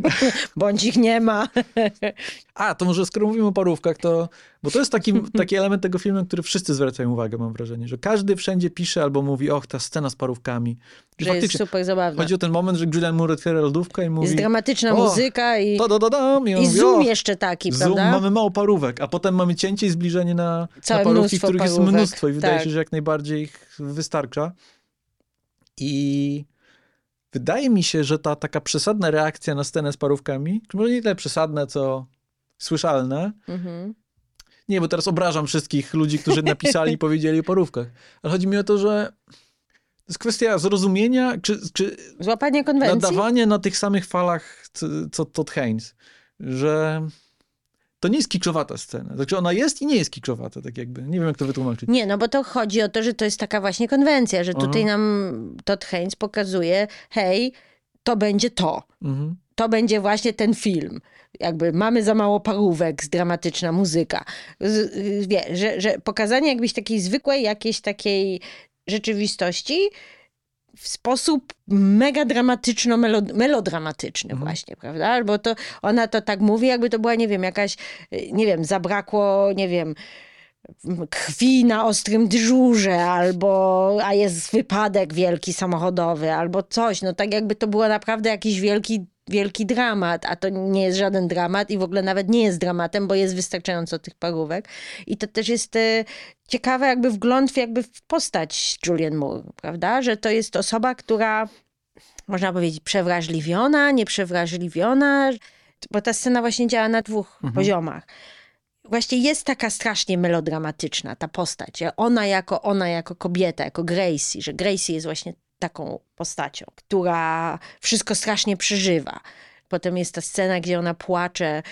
Bądź ich nie ma. A, to może skoro mówimy o parówkach, to... Bo to jest taki, taki element tego filmu, na który wszyscy zwracają uwagę, mam wrażenie, że każdy wszędzie pisze albo mówi, och, ta scena z parówkami. Że jest super zabawna. chodzi o ten moment, że Julian Moore otwiera lodówkę i mówi... Jest dramatyczna "O, muzyka i, dam. I, i zoom "O, jeszcze taki, Zoom, prawda? mamy mało parówek, a potem mamy cięcie i zbliżenie na, Całe na parówki, mnóstwo których jest parówek, mnóstwo i wydaje tak. się, że jak najbardziej ich wystarcza. I wydaje mi się, że ta taka przesadna reakcja na scenę z parówkami, czy może nie tyle przesadna, co słyszalna, Mhm. nie, bo teraz obrażam wszystkich ludzi, którzy napisali i powiedzieli o parówkach, ale chodzi mi o to, że to jest kwestia zrozumienia, czy, czy Złapanie konwencji? nadawanie na tych samych falach, co, co Todd Haynes, że to nie jest kiczowata scena. Znaczy ona jest i nie jest kiczowata, tak jakby. Nie wiem, jak to wytłumaczyć. Nie, no bo to chodzi o to, że to jest taka właśnie konwencja, że tutaj nam Todd Haynes pokazuje, hej, to będzie to. Mhm. To będzie właśnie ten film. Jakby mamy za mało parówek, dramatyczna muzyka. Wie, że, że pokazanie jakbyś takiej zwykłej, jakiejś takiej rzeczywistości w sposób mega dramatyczno-melodramatyczny właśnie, prawda? Bo to ona to tak mówi, jakby to była, nie wiem, jakaś, nie wiem, zabrakło, nie wiem, krwi na ostrym dyżurze, albo a jest wypadek wielki samochodowy, albo coś. No tak jakby to było naprawdę jakiś wielki, wielki dramat, a to nie jest żaden dramat i w ogóle nawet nie jest dramatem, bo jest wystarczająco tych parówek. I to też jest e, ciekawe jakby wgląd w, jakby w postać Julian Moore, prawda? Że to jest osoba, która można powiedzieć przewrażliwiona, nieprzewrażliwiona, bo ta scena właśnie działa na dwóch poziomach właśnie jest taka strasznie melodramatyczna ta postać. Ona jako, ona jako kobieta, jako Gracie, że Gracie jest właśnie taką postacią, która wszystko strasznie przeżywa. Potem jest ta scena, gdzie ona płacze,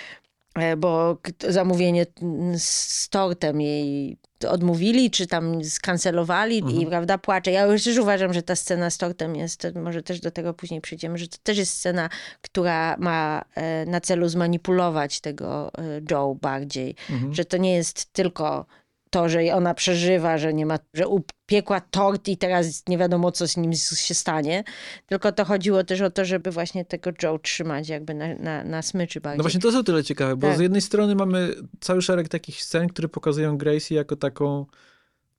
e, bo zamówienie mm, z tortem jej odmówili, czy tam skancelowali i prawda, płacze. Ja już też uważam, że ta scena z tortem jest, może też do tego później przyjdziemy, że to też jest scena, która ma e, na celu zmanipulować tego e, Joe bardziej. Że to nie jest tylko to, że ona przeżywa, że nie ma, że upiekła tort i teraz nie wiadomo, co z nim się stanie. Tylko to chodziło też o to, żeby właśnie tego Joe trzymać jakby na, na, na smyczy bardziej. No właśnie to jest o tyle ciekawe, bo Tak. z jednej strony mamy cały szereg takich scen, które pokazują Gracie jako taką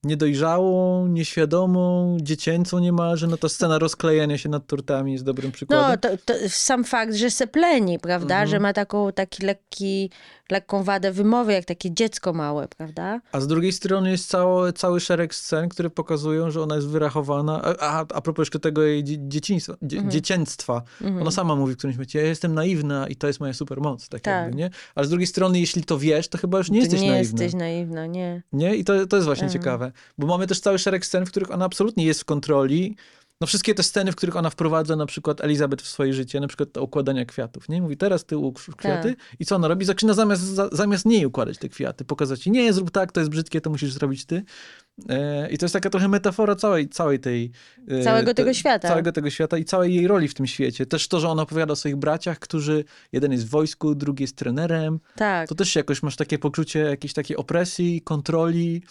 niedojrzałą, nieświadomą, dziecięcą niemalże. No ta scena rozklejania się nad tortami jest dobrym przykładem. No, to, to sam fakt, że se pleni, prawda, że ma taką, taki lekki, lekką wadę wymowy, jak takie dziecko małe, prawda? A z drugiej strony jest cały, cały szereg scen, które pokazują, że ona jest wyrachowana. A, a, a propos jeszcze tego jej dzie- dzieciństwa, dzie, Mhm. dziecięctwa. Ona sama mówi w którymś momencie, ja jestem naiwna i to jest moja supermoc. Tak, Tak. Jakby, nie? Ale z drugiej strony, jeśli to wiesz, to chyba już nie jesteś nie naiwna. jesteś naiwna, nie. Nie? I to, to jest właśnie Mhm. Bo mamy też cały szereg scen, w których ona absolutnie jest w kontroli. No wszystkie te sceny, w których ona wprowadza na przykład Elizabeth w swoje życie, na przykład to układania kwiatów, nie? Mówi, teraz ty ułóż kwiaty Tak. i co ona robi? Zaczyna zamiast, za, zamiast niej układać te kwiaty, pokazać nie, zrób tak, to jest brzydkie, to musisz zrobić ty. E, I to jest taka trochę metafora całej, całej tej... e, Całego te- tego świata. Całego tego świata i całej jej roli w tym świecie. Też to, że ona opowiada o swoich braciach, którzy, jeden jest w wojsku, drugi jest trenerem. Tak. To też jakoś masz takie poczucie jakiejś takiej opresji, kontroli.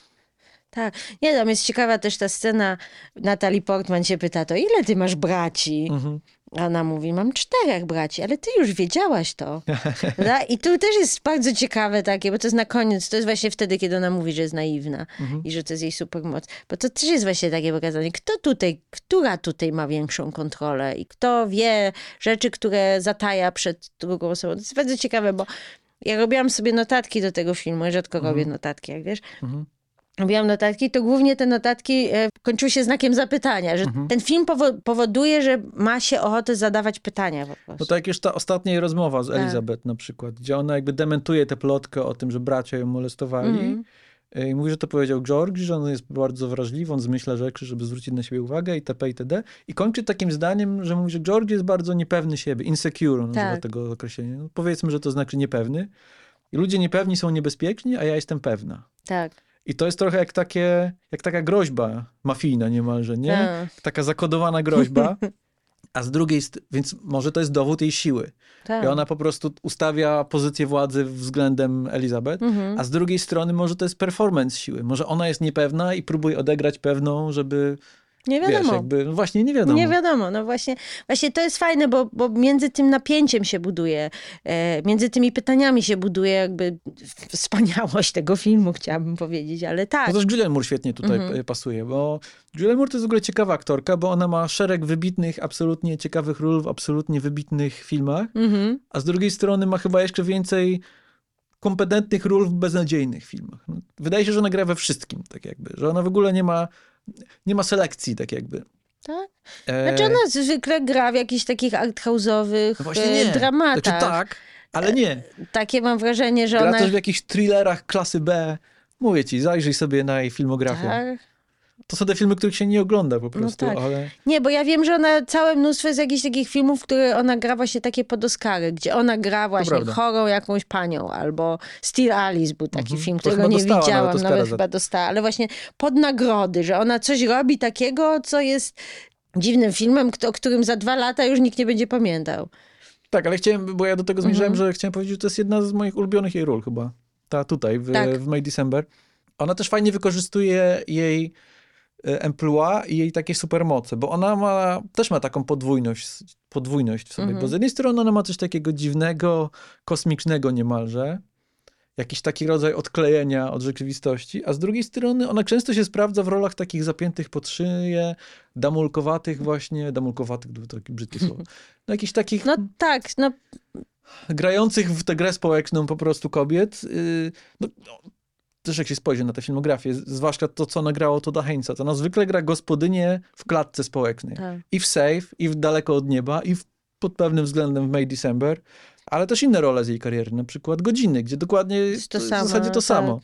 Tak. Nie, tam jest ciekawa też ta scena. Natalie Portman się pyta, to ile ty masz braci? Mhm. A Ona mówi, mam czterech braci, ale ty już wiedziałaś to. Prawda? I tu też jest bardzo ciekawe takie, bo to jest na koniec, to jest właśnie wtedy, kiedy ona mówi, że jest naiwna i że to jest jej supermoc. Bo to też jest właśnie takie pokazanie, kto tutaj, która tutaj ma większą kontrolę i kto wie rzeczy, które zataja przed drugą osobą. To jest bardzo ciekawe, bo ja robiłam sobie notatki do tego filmu, ja rzadko robię notatki, jak wiesz. Mhm. Robiłam notatki, to głównie te notatki e, kończyły się znakiem zapytania, że Mhm. ten film powo- powoduje, że ma się ochotę zadawać pytania po prostu. No tak już ta ostatnia rozmowa z Tak. Elizabeth na przykład, gdzie ona jakby dementuje tę plotkę o tym, że bracia ją molestowali. Mhm. E, I mówi, że to powiedział George, że on jest bardzo wrażliwy, on zmyśla rzeczy, żeby zwrócić na siebie uwagę itp. itd. I kończy takim zdaniem, że mówi, że George jest bardzo niepewny siebie, insecure, on Tak. tego określenia. No, powiedzmy, że to znaczy niepewny. I ludzie niepewni są niebezpieczni, a ja jestem pewna. Tak. I to jest trochę jak, takie, jak taka groźba mafijna niemalże, nie? Tak. Taka zakodowana groźba. A z drugiej, więc może to jest dowód jej siły. tak. I ona po prostu ustawia pozycję władzy względem Elizabeth, Mhm. a z drugiej strony może to jest performance siły. Może ona jest niepewna i próbuje odegrać pewną, żeby, Nie wiesz, wiadomo. jakby, no właśnie nie wiadomo. Nie wiadomo, no właśnie, właśnie to jest fajne, bo, bo między tym napięciem się buduje, e, między tymi pytaniami się buduje jakby wspaniałość tego filmu, chciałabym powiedzieć, ale tak. No też Julianne Moore świetnie tutaj Mhm. pasuje, bo Julianne Moore to jest w ogóle ciekawa aktorka, bo ona ma szereg wybitnych, absolutnie ciekawych ról w absolutnie wybitnych filmach, Mhm. a z drugiej strony ma chyba jeszcze więcej kompetentnych ról w beznadziejnych filmach. Wydaje się, że ona gra we wszystkim, tak jakby, że ona w ogóle nie ma, nie ma selekcji, tak jakby. Tak? E, Znaczy ona zwykle gra w jakichś takich arthouse'owych no e, nie. dramatach. Znaczy tak, ale nie. Takie mam wrażenie, że Gra ona... też w jakichś thrillerach klasy B. Mówię ci, zajrzyj sobie na jej filmografię. Tak. To są te filmy, których się nie ogląda po prostu, tak. ale... Nie, bo ja wiem, że ona całe mnóstwo jest jakichś takich filmów, w które ona gra właśnie takie pod Oscary, gdzie ona gra właśnie chorą jakąś panią, albo Steel Alice był taki Mhm. film, którego nie widziałam, nawet nawet, chyba dostała, ale właśnie pod nagrody, że ona coś robi takiego, co jest dziwnym filmem, o którym za dwa lata już nikt nie będzie pamiętał. Tak, ale chciałem, bo ja do tego zmierzałem, Mhm. że chciałem powiedzieć, że to jest jedna z moich ulubionych jej ról chyba. Ta tutaj, w, Tak. w May December. Ona też fajnie wykorzystuje jej emploi i jej takie supermoce, bo ona ma, też ma taką podwójność, podwójność w sobie, Mhm. bo z jednej strony ona ma coś takiego dziwnego, kosmicznego niemalże, jakiś taki rodzaj odklejenia od rzeczywistości, a z drugiej strony ona często się sprawdza w rolach takich zapiętych pod szyję, damulkowatych właśnie, damulkowatych, to takie brzydkie słowo, no jakichś takich No tak, no grających w tę grę społeczną po prostu kobiet. No, no, też jak się spojrzy na tę filmografię, zwłaszcza to, co nagrało to Heinza, to ona zwykle gra gospodynię w klatce społecznej. tak. I w Safe, i w Daleko od Nieba, i w, pod pewnym względem w May December, ale też inne role z jej kariery, na przykład Godziny, gdzie dokładnie Jest to w zasadzie to tak. samo.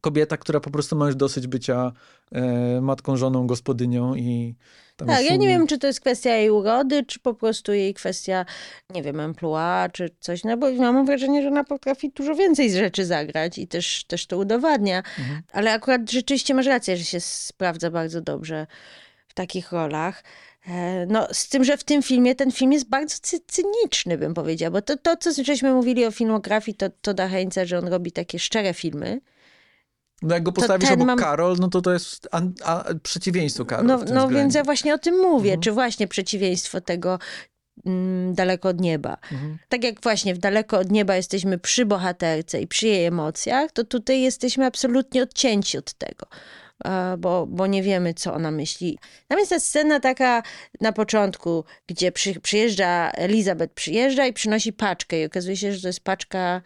Kobieta, która po prostu ma już dosyć bycia e, matką, żoną, gospodynią i tam Tak, ja nie wiem, czy to jest kwestia jej urody, czy po prostu jej kwestia, nie wiem, emploi, czy coś, no bo mam wrażenie, że ona potrafi dużo więcej rzeczy zagrać i też, też to udowadnia, Mhm. ale akurat rzeczywiście masz rację, że się sprawdza bardzo dobrze w takich rolach. E, No, z tym, że w tym filmie ten film jest bardzo cy- cyniczny, bym powiedziała, bo to, to co żeśmy mówili o filmografii, to, to da Heinza, że on robi takie szczere filmy. No jak go postawisz obok mam- Karol, no to to jest an, a, przeciwieństwo Karol No, no więc ja właśnie o tym mówię, Mhm. czy właśnie przeciwieństwo tego mm, daleko od nieba. Mhm. Tak jak właśnie w daleko od nieba jesteśmy przy bohaterce i przy jej emocjach, to tutaj jesteśmy absolutnie odcięci od tego. Bo, bo nie wiemy, co ona myśli. Tam jest ta scena taka na początku, gdzie przy, przyjeżdża, Elizabeth przyjeżdża i przynosi paczkę i okazuje się, że to jest paczka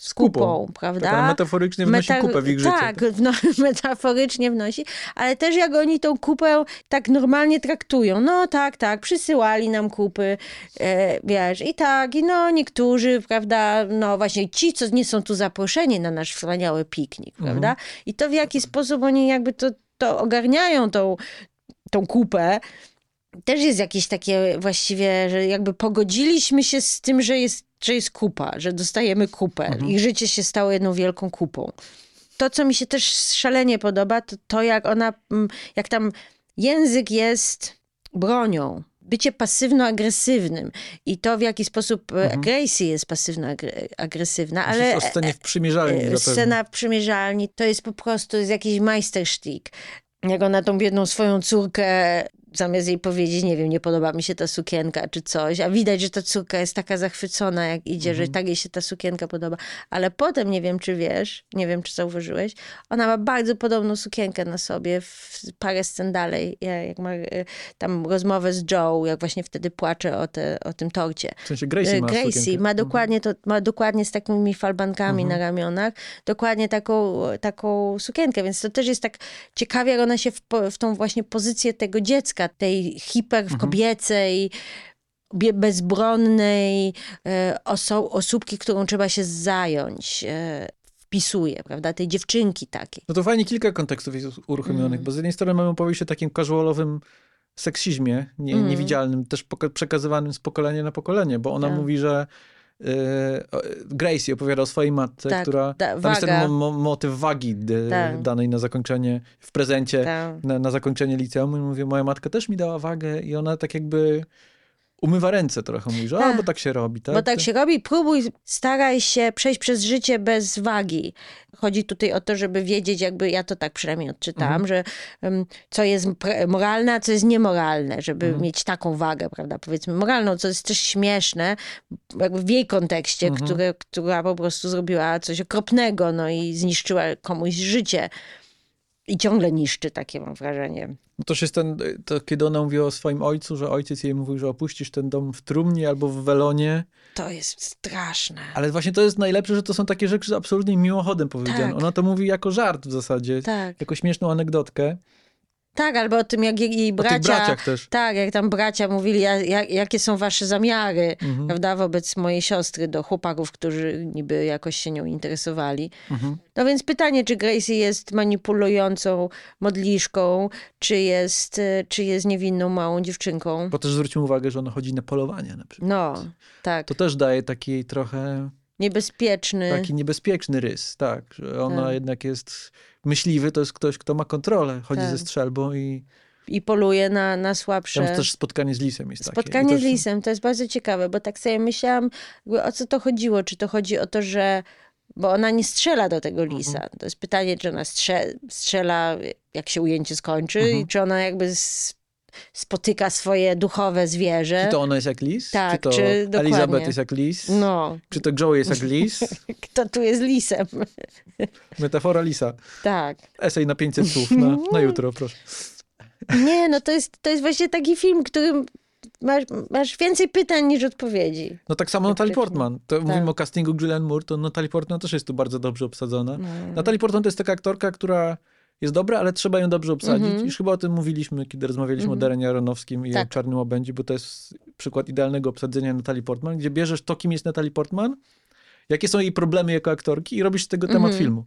z kupą. kupą, prawda? Tak, ona metaforycznie wnosi Meta- kupę w ich życie. Tak, metaforycznie wnosi, ale też jak oni tą kupę tak normalnie traktują. No tak, tak, przysyłali nam kupy, e, wiesz, i tak, i no niektórzy, prawda, no właśnie ci, co nie są tu zaproszeni na nasz wspaniały piknik, Mhm. prawda? I to w jaki sposób oni jakby to, to ogarniają tą, tą kupę, też jest jakieś takie właściwie, że jakby pogodziliśmy się z tym, że jest, że jest kupa, że dostajemy kupę. Mhm. Ich życie się stało jedną wielką kupą. To, co mi się też szalenie podoba, to to, jak ona, mm, jak tam język jest bronią. Bycie pasywno-agresywnym i to, w jaki sposób e, Mhm. Gracie jest pasywno-agresywna, ale o scenie w przymierzalni E, zapewne. Scena w przymierzalni to jest po prostu jakiś majstersztyk. Jak ona tą biedną swoją córkę, zamiast jej powiedzieć, nie wiem, nie podoba mi się ta sukienka czy coś, a widać, że ta córka jest taka zachwycona, jak idzie, że tak jej się ta sukienka podoba. Ale potem, nie wiem, czy wiesz, nie wiem, czy zauważyłeś, ona ma bardzo podobną sukienkę na sobie, w parę scen dalej, jak ma e, tam rozmowę z Joe, jak właśnie wtedy płacze o, te, o tym torcie. W sensie Gracie ma Gracie sukienkę. Mhm. ma dokładnie, to, ma dokładnie z takimi falbankami na ramionach, dokładnie taką, taką sukienkę, więc to też jest tak ciekawie, jak ona się w, w tą właśnie pozycję tego dziecka, tej hiper Mhm. kobiecej, bie- bezbronnej e, oso- osóbki, którą trzeba się zająć, e, wpisuje, prawda, tej dziewczynki takiej. No to fajnie kilka kontekstów jest uruchomionych, Mm. bo z jednej strony mamy opowieść o takim casualowym seksizmie, nie, Mm. niewidzialnym, też poka- przekazywanym z pokolenia na pokolenie, bo ona Tak. mówi, że Gracie opowiada o swojej matce, Tak, która... ta Tam jest ten mo- mo- motyw wagi d- Tak. danej na zakończenie, w prezencie, Tak. na, na zakończenie liceum. I mówię, moja matka też mi dała wagę i ona tak jakby umywa ręce trochę. Mówi, że a, Tak. bo tak się robi, tak? Bo tak się robi, próbuj, staraj się przejść przez życie bez wagi. Chodzi tutaj o to, żeby wiedzieć, jakby ja to tak przynajmniej odczytałam, Mhm. że um, co jest moralne, a co jest niemoralne, żeby Mhm. mieć taką wagę, prawda, powiedzmy moralną, co jest też śmieszne, jakby w jej kontekście, Mhm. które, która po prostu zrobiła coś okropnego, no i zniszczyła komuś życie. I ciągle niszczy, takie mam wrażenie. No to jest ten, to kiedy ona mówiła o swoim ojcu, że ojciec jej mówił, że opuścisz ten dom w trumnie albo w welonie, To jest straszne. ale właśnie to jest najlepsze, że to są takie rzeczy absolutnie mimochodem powiedziane. Tak. Ona to mówi jako żart w zasadzie, Tak, jako śmieszną anegdotkę. Tak, albo o tym, jak jej- bracia... tych braciach też. Tak, jak tam bracia mówili, ja- jak, jakie są wasze zamiary, Mhm. prawda, wobec mojej siostry do chłopaków, którzy niby jakoś się nią interesowali. Mhm. No więc pytanie, czy Gracie jest manipulującą modliszką, czy jest, czy jest niewinną małą dziewczynką. Bo też zwróćmy uwagę, że ona chodzi na polowanie na przykład. No, tak. To też daje taki trochę Niebezpieczny. taki niebezpieczny rys, tak, że ona Tak. jednak jest myśliwy, to jest ktoś, kto ma kontrolę, chodzi Tak. ze strzelbą i I poluje na, na słabsze. tam też spotkanie z lisem jest takie. Spotkanie I z też- lisem, to jest bardzo ciekawe, bo tak sobie myślałam, o co to chodziło? Czy to chodzi o to, że. Bo ona nie strzela do tego Mhm. lisa. To jest pytanie, czy ona strze, strzela, jak się ujęcie skończy, Mhm. i czy ona jakby s- spotyka swoje duchowe zwierzę. Czy to ona jest jak lis? Tak, czy to czy dokładnie. Elizabeth jest jak lis? No, Czy to Joe jest jak lis? kto tu jest lisem? Metafora lisa. tak. Esej na 500 słów na, na jutro, proszę. Nie, no to jest, to jest właśnie taki film, którym masz, masz więcej pytań niż odpowiedzi. No tak samo Faktycznie. Portman. To Tak. mówimy o castingu Julianne Moore, to Natalie Portman też jest tu bardzo dobrze obsadzona. No. Natalie Portman to jest taka aktorka, która jest dobra, ale trzeba ją dobrze obsadzić. Mhm. Już chyba o tym mówiliśmy, kiedy rozmawialiśmy o Darenie Aronowskim i Tak. o Czarnym Łabędzi, bo to jest przykład idealnego obsadzenia Natalie Portman, gdzie bierzesz to, kim jest Natalie Portman, jakie są jej problemy jako aktorki i robisz z tego temat Mhm. filmu.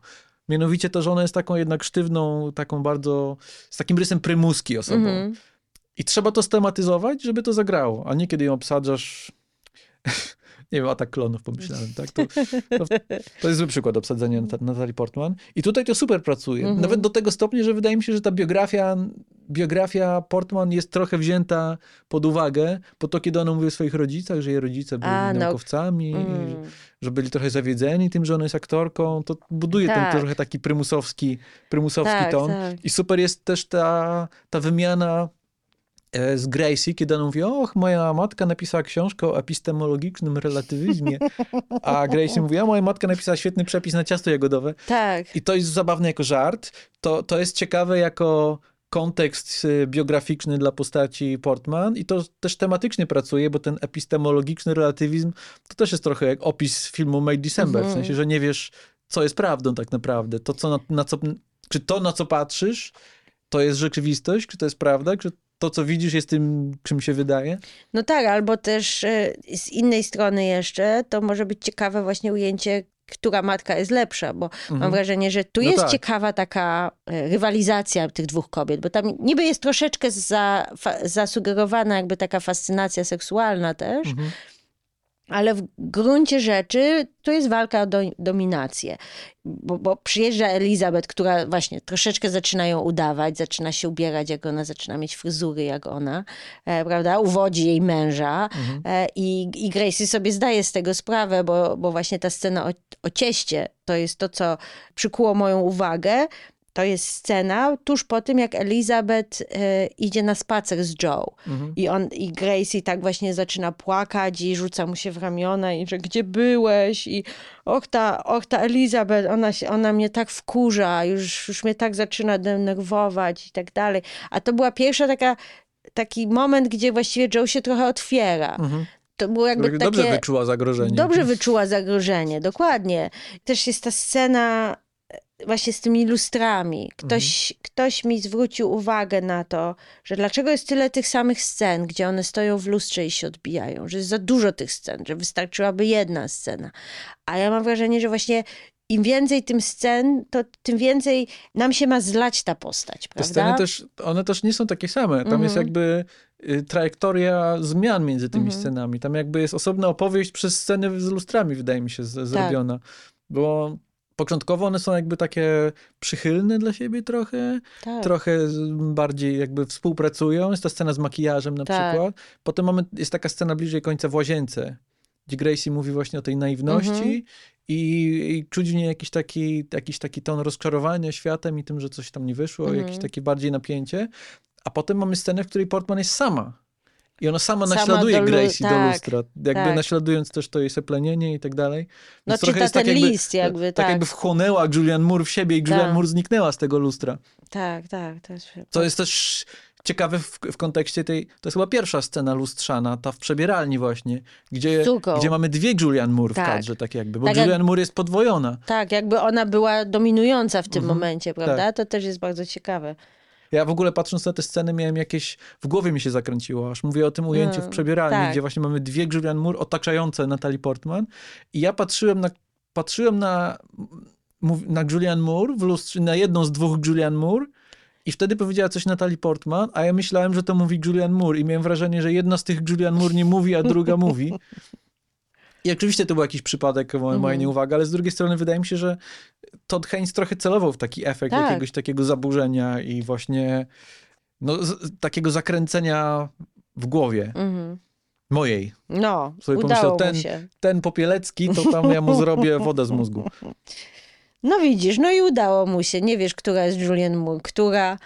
Mianowicie to, że ona jest taką jednak sztywną, taką bardzo, z takim rysem prymuski osobą. Mhm. I trzeba to stematyzować, żeby to zagrało, a nie kiedy ją obsadzasz. Nie wiem, atak klonów pomyślałem, tak? To, to, to jest zły przykład obsadzenia Nat- Natalii Portman. I tutaj to super pracuje. Mhm. Nawet do tego stopnia, że wydaje mi się, że ta biografia, biografia Portman jest trochę wzięta pod uwagę po to, kiedy ona mówi o swoich rodzicach, że jej rodzice byli A, no. naukowcami, że, Mm. że byli trochę zawiedzeni tym, że ona jest aktorką. To buduje Tak. ten trochę taki prymusowski, prymusowski Tak, ton. tak. I super jest też ta, ta wymiana z Gracie, kiedy ona mówi, och, moja matka napisała książkę o epistemologicznym relatywizmie, a Gracie mówi, a moja matka napisała świetny przepis na ciasto jagodowe. Tak. I to jest zabawne jako żart, to, to jest ciekawe jako kontekst y, biograficzny dla postaci Portman i to też tematycznie pracuje, bo ten epistemologiczny relatywizm to też jest trochę jak opis filmu Made December, w Mhm. sensie, że nie wiesz, co jest prawdą tak naprawdę. To, co na, na co, czy to, na co patrzysz, to jest rzeczywistość, czy to jest prawda, czy to, co widzisz, jest tym, czym się wydaje? No tak, albo też e, z innej strony jeszcze to może być ciekawe właśnie ujęcie, która matka jest lepsza, bo mam Mhm. wrażenie, że tu No jest tak. ciekawa taka e, rywalizacja tych dwóch kobiet, bo tam niby jest troszeczkę za, fa, zasugerowana jakby taka fascynacja seksualna też, Mhm. Ale w gruncie rzeczy to jest walka o do, dominację. Bo, bo przyjeżdża Elizabeth, która właśnie troszeczkę zaczyna ją udawać, zaczyna się ubierać jak ona, zaczyna mieć fryzury jak ona, e, prawda? Uwodzi jej męża Mhm. e, i, i Gracie sobie zdaje z tego sprawę, bo, bo właśnie ta scena o, o cieście to jest to, co przykuło moją uwagę. To jest scena tuż po tym, jak Elizabeth e, idzie na spacer z Joe. Mhm. I, on, I Gracie tak właśnie zaczyna płakać i rzuca mu się w ramiona i że gdzie byłeś? I och ta, och ta Elizabeth, ona, się, ona mnie tak wkurza, już, już mnie tak zaczyna denerwować i tak dalej. A to była pierwsza taka, taki moment, gdzie właściwie Joe się trochę otwiera. Mhm. To było jakby takie... Dobrze wyczuła zagrożenie. Dobrze wyczuła zagrożenie, dokładnie. Też jest ta scena właśnie z tymi lustrami. Ktoś, ktoś mi zwrócił uwagę na to, że dlaczego jest tyle tych samych scen, gdzie one stoją w lustrze i się odbijają, że jest za dużo tych scen, że wystarczyłaby jedna scena. A ja mam wrażenie, że właśnie im więcej tym scen, to tym więcej nam się ma zlać ta postać, Te prawda? sceny też, one też nie są takie same. Tam jest Mhm. jakby y, trajektoria zmian między tymi Mhm. scenami. Tam jakby jest osobna opowieść przez sceny z lustrami, wydaje mi się, z, zrobiona. Bo początkowo one są jakby takie przychylne dla siebie trochę, tak. trochę bardziej jakby współpracują. Jest ta scena z makijażem na Tak. przykład. Potem mamy, jest taka scena bliżej końca w łazience, gdzie Gracie mówi właśnie o tej naiwności Mhm. i, i czuć w niej jakiś taki, jakiś taki ton rozczarowania światem i tym, że coś tam nie wyszło, Mhm. jakieś takie bardziej napięcie. A potem mamy scenę, w której Portman jest sama. I ona sama, Sama naśladuje do Gracie do tak, lustra, jakby tak. naśladując też to jej seplenienie i tak dalej. No Więc czyta jest ten tak jakby, list jakby, tak tak. jakby wchłonęła Julian Moore w siebie i Julian Tak. Moore zniknęła z tego lustra. Tak, tak. To jest... Co jest też ciekawe w, w kontekście tej, to jest chyba pierwsza scena lustrzana, ta w przebieralni właśnie, gdzie, gdzie mamy dwie Julian Moore Tak. w kadrze, tak jakby, bo Tak jak- Julian Moore jest podwojona. Tak, jakby ona była dominująca w tym Mhm, momencie, prawda? To też jest bardzo ciekawe. Ja w ogóle patrząc na tę scenę miałem jakieś, w głowie mi się zakręciło, aż mówię o tym ujęciu w Mm, przebieralni, tak. gdzie właśnie mamy dwie Julian Moore otaczające Natalie Portman i ja patrzyłem na, patrzyłem na, na Julian Moore w lustrze, na jedną z dwóch Julian Moore i wtedy powiedziała coś Natalie Portman, a ja myślałem, że to mówi Julian Moore i miałem wrażenie, że jedna z tych Julian Moore nie mówi, a druga mówi. I oczywiście to był jakiś przypadek, moja, Mhm. nieuwaga, ale z drugiej strony wydaje mi się, że Todd Haynes trochę celował w taki efekt Tak. jakiegoś takiego zaburzenia i właśnie no, z, takiego zakręcenia w głowie Mhm. mojej. No, Sobie udało pomyślał, ten- się. Ten popielecki, to tam ja mu zrobię wodę z mózgu. No widzisz, no i udało mu się. Nie wiesz, która jest Julian Moore, która...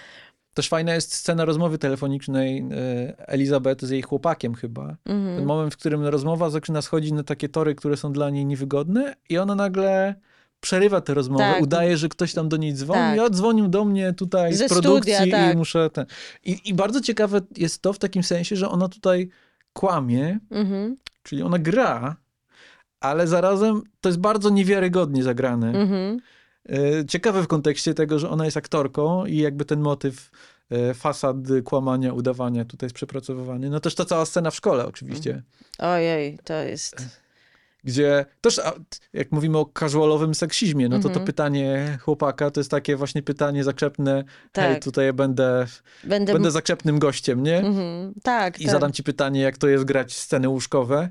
Też fajna jest scena rozmowy telefonicznej e, Elizabeth z jej chłopakiem chyba. Mhm. Ten moment, w którym rozmowa zaczyna schodzić na takie tory, które są dla niej niewygodne i ona nagle przerywa tę rozmowę, Tak. udaje, że ktoś tam do niej dzwoni. Tak. Ja dzwonił do mnie tutaj Ze z produkcji studia, tak. i muszę ten... I, I bardzo ciekawe jest to w takim sensie, że ona tutaj kłamie, Mhm. czyli ona gra, ale zarazem to jest bardzo niewiarygodnie zagrane. Mhm. E, Ciekawe w kontekście tego, że ona jest aktorką i jakby ten motyw e, fasad kłamania, udawania tutaj jest przepracowywany. No też ta cała scena w szkole oczywiście, Ojej, to jest... gdzie też jak mówimy o casualowym seksizmie, no to to Mhm. pytanie chłopaka to jest takie właśnie pytanie zaczepne, hej, Tak. tutaj ja będę, Będę... będę zaczepnym gościem, nie? Mhm. Tak, I tak. zadam ci pytanie, jak to jest grać sceny łóżkowe.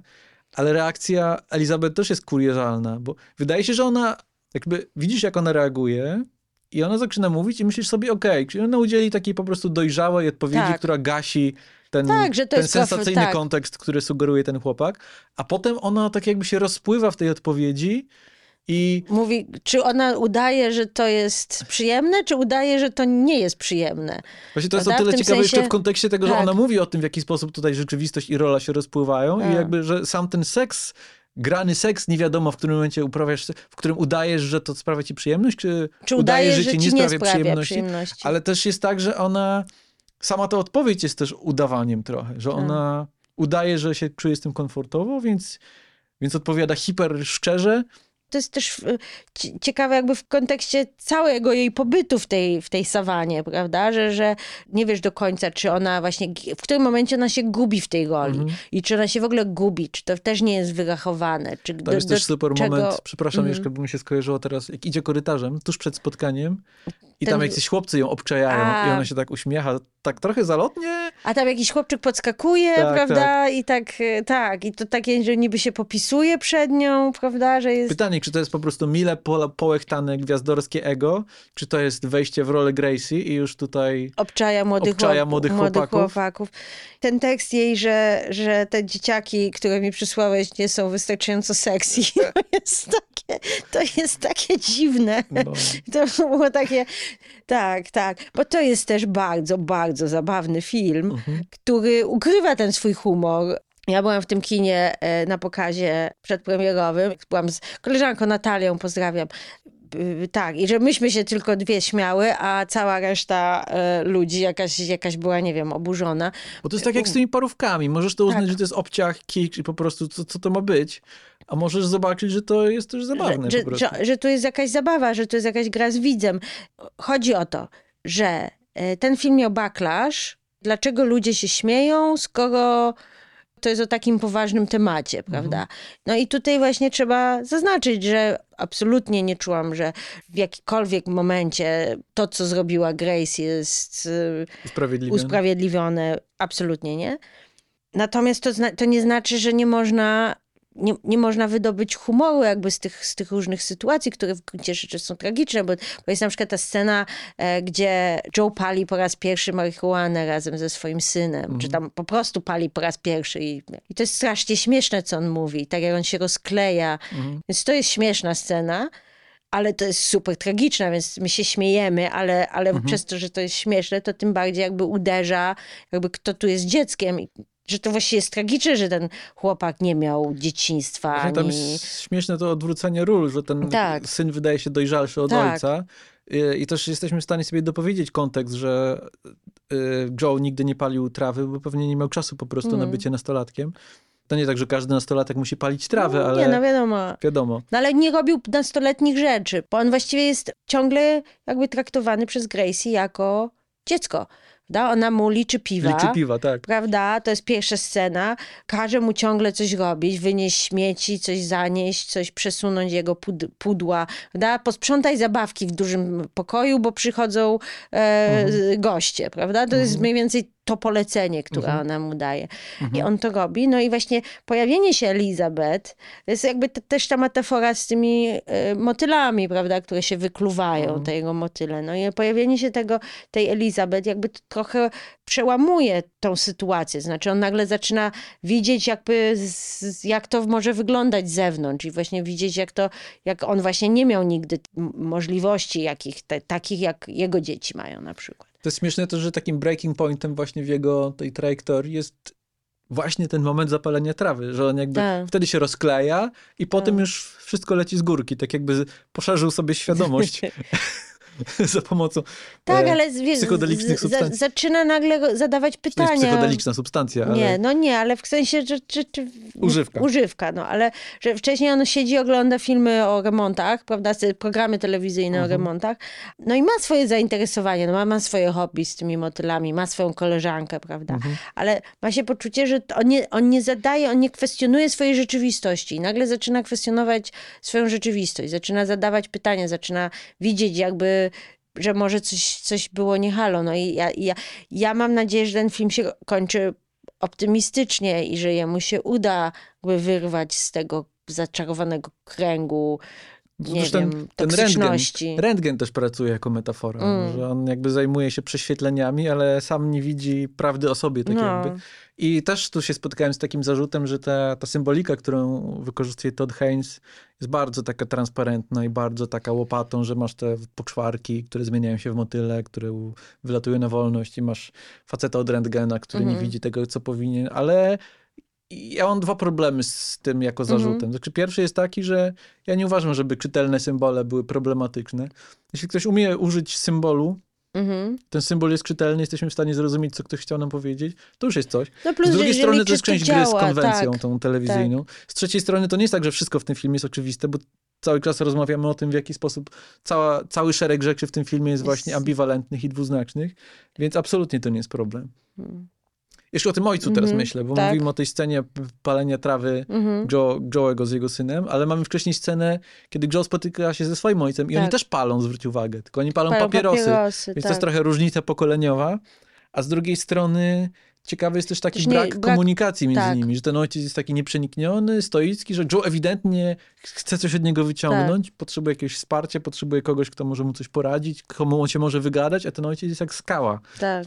Ale reakcja Elizabeth też jest kuriozalna, bo wydaje się, że ona, jakby widzisz, jak ona reaguje, i ona zaczyna mówić, i myślisz sobie, okej, czyli ona udzieli takiej po prostu dojrzałej odpowiedzi, Tak. która gasi ten, Tak, że ten sensacyjny tak. kontekst, który sugeruje ten chłopak, a potem ona tak jakby się rozpływa w tej odpowiedzi i Mówi, czy ona udaje, że to jest przyjemne, czy udaje, że to nie jest przyjemne. Właśnie to jest o Prawda? tyle W tym ciekawe jeszcze sensie- w kontekście tego, że tak. ona mówi o tym, w jaki sposób tutaj rzeczywistość i rola się rozpływają i Tak. jakby, że sam ten seks, grany seks, nie wiadomo w którym momencie uprawiasz, w którym udajesz, że to sprawia ci przyjemność, czy, Czy udaje, udajesz, że ci nie nie sprawia, sprawia przyjemności. przyjemności. Ale też jest tak, że ona, sama ta odpowiedź jest też udawaniem trochę, że Tak. ona udaje, że się czuje z tym komfortowo, więc, więc odpowiada hiper szczerze, To jest też ci- ciekawe jakby w kontekście całego jej pobytu w tej, w tej sawanie, prawda? Że, że nie wiesz do końca, czy ona właśnie, w którym momencie ona się gubi w tej roli Mhm. i czy ona się w ogóle gubi, czy to też nie jest wyrachowane. Czy Tam do, jest też super czego... moment, przepraszam, Mhm. jeszcze by mi się skojarzyło teraz, jak idzie korytarzem, tuż przed spotkaniem i Ten- tam jacyś chłopcy ją obczajają A. i ona się tak uśmiecha, tak trochę zalotnie. A tam jakiś chłopczyk podskakuje, Tak, prawda? I tak, y, tak, i to takie, że niby się popisuje przed nią, prawda? Że jest... Pytanie, czy to jest po prostu mile po, połechtane gwiazdorskie ego, czy to jest wejście w rolę Gracie i już tutaj... obczaja młodych, Obczaja chłop- młodych chłopaków. chłopaków. Ten tekst jej, że, że te dzieciaki, które mi przysłałeś, nie są wystarczająco sexy, jest takie, to jest takie dziwne. No, To było takie, tak, tak, bo to jest też bardzo, bardzo zabawny film, mhm. który ukrywa ten swój humor. Ja byłam w tym kinie e, na pokazie przedpremierowym. Byłam z koleżanką Natalią, pozdrawiam. Tak, i że myśmy się tylko dwie śmiały, a cała reszta e, ludzi jakaś, jakaś była, nie wiem, oburzona. Bo to jest tak jak z tymi parówkami. Możesz to uznać, Tak. że to jest obciach, kicz i po prostu co, co to ma być, a możesz zobaczyć, że to jest też zabawne że, że, że tu jest jakaś zabawa, że tu jest jakaś gra z widzem. Chodzi o to, że e, ten film miał backlash. Dlaczego ludzie się śmieją, skoro to jest o takim poważnym temacie, prawda? No i tutaj właśnie trzeba zaznaczyć, że absolutnie nie czułam, że w jakikolwiek momencie to, co zrobiła Grace jest y, Usprawiedliwione. usprawiedliwione. Absolutnie nie. Natomiast to, to nie znaczy, że nie można, nie, nie można wydobyć humoru jakby z tych, z tych różnych sytuacji, które w gruncie rzeczy są tragiczne, bo, bo jest na przykład ta scena, e, gdzie Joe pali po raz pierwszy marihuanę razem ze swoim synem, czy tam po prostu pali po raz pierwszy i, i to jest strasznie śmieszne, co on mówi, tak jak on się rozkleja. Więc to jest śmieszna scena. Ale to jest super tragiczne, więc my się śmiejemy, ale, ale przez to, że to jest śmieszne, to tym bardziej jakby uderza, jakby kto tu jest dzieckiem. Że to właściwie jest tragiczne, że ten chłopak nie miał dzieciństwa. Właśnie tam Ani... jest śmieszne to odwrócenie ról, że ten Tak. syn wydaje się dojrzalszy od Tak. ojca. I, też jesteśmy w stanie sobie dopowiedzieć kontekst, że y, Joe nigdy nie palił trawy, bo pewnie nie miał czasu po prostu na Mm. bycie nastolatkiem. To nie tak, że każdy nastolatek musi palić trawę, No, ale Nie, no wiadomo. wiadomo. No ale nie robił nastoletnich rzeczy, bo on właściwie jest ciągle jakby traktowany przez Gracie jako dziecko. Prawda? Ona mu liczy piwa. Liczy piwa, tak. Prawda? To jest pierwsza scena. Każe mu ciągle coś robić, wynieść śmieci, coś zanieść, coś przesunąć jego pud- pudła. Prawda? Posprzątaj zabawki w dużym pokoju, bo przychodzą e, goście. Prawda? To jest mniej więcej to polecenie, które ona mu daje. I on to robi. No i właśnie pojawienie się Elizabeth to jest jakby te, też ta metafora z tymi e, motylami, prawda, które się wykluwają, te jego motyle. No i pojawienie się tego, tej Elizabeth jakby trochę przełamuje tą sytuację. Znaczy on nagle zaczyna widzieć jakby z, jak to może wyglądać z zewnątrz i właśnie widzieć jak to, jak on właśnie nie miał nigdy możliwości jakich, te, takich jak jego dzieci mają na przykład. To jest śmieszne to, że takim breaking pointem właśnie w jego tej trajektorii jest właśnie ten moment zapalenia trawy, że on jakby Tak. wtedy się rozkleja i potem już wszystko leci z górki, tak jakby poszerzył sobie świadomość za pomocą Tak, e, ale z- wie- psychodelicznych z- za, substancji. zaczyna nagle zadawać To jest pytania. psychodeliczna substancja, ale Nie, no nie, ale w sensie, że... że, że Używka. Używka, no, ale że wcześniej on siedzi, ogląda filmy o remontach, prawda, te programy telewizyjne Mhm. o remontach, no i ma swoje zainteresowanie, no, ma, ma swoje hobby z tymi motylami, ma swoją koleżankę, prawda, Mhm. ale ma się poczucie, że on nie, on nie zadaje, on nie kwestionuje swojej rzeczywistości i nagle zaczyna kwestionować swoją rzeczywistość, zaczyna zadawać pytania, zaczyna widzieć jakby że może coś, coś było nie halo. No i ja, ja, ja mam nadzieję, że ten film się kończy optymistycznie i że jemu się uda wyrwać z tego zaczarowanego kręgu, nie wiem, ten toksyczności. Rentgen, rentgen też pracuje jako metafora, Mm. że on jakby zajmuje się prześwietleniami, ale sam nie widzi prawdy o sobie, tak No. jakby. I też tu się spotkałem z takim zarzutem, że ta, ta symbolika, którą wykorzystuje Todd Haynes, jest bardzo taka transparentna i bardzo taka łopatą, że masz te poczwarki, które zmieniają się w motyle, które wylatują na wolność i masz faceta od rentgena, który nie Mhm. widzi tego, co powinien, ale ja mam dwa problemy z tym jako Mhm. zarzutem. Znaczy, pierwszy jest taki, że ja nie uważam, żeby czytelne symbole były problematyczne. Jeśli ktoś umie użyć symbolu, Mhm. ten symbol jest czytelny, jesteśmy w stanie zrozumieć, co ktoś chciał nam powiedzieć, to już jest coś. No plus, z drugiej że strony to jest część gry z konwencją tak. tą telewizyjną. Z trzeciej strony to nie jest tak, że wszystko w tym filmie jest oczywiste, bo cały czas rozmawiamy o tym, w jaki sposób cała, cały szereg rzeczy w tym filmie jest właśnie Jest- ambiwalentnych i dwuznacznych, więc absolutnie to nie jest problem. Mhm. Jeszcze o tym ojcu teraz Mhm, myślę, bo tak. mówimy o tej scenie palenia trawy Mhm. Joe, Joe'ego z jego synem, ale mamy wcześniej scenę, kiedy Joe spotyka się ze swoim ojcem i oni Tak. też palą, zwróć uwagę, tylko oni palą, Palą papierosy, papierosy, więc to tak. jest trochę różnica pokoleniowa, a z drugiej strony ciekawy jest też taki Też nie- brak, brak- komunikacji między tak. nimi, że ten ojciec jest taki nieprzenikniony, stoicki, że Joe ewidentnie chce coś od niego wyciągnąć, Tak. potrzebuje jakiegoś wsparcia, potrzebuje kogoś, kto może mu coś poradzić, komu on się może wygadać, a ten ojciec jest jak skała. Tak.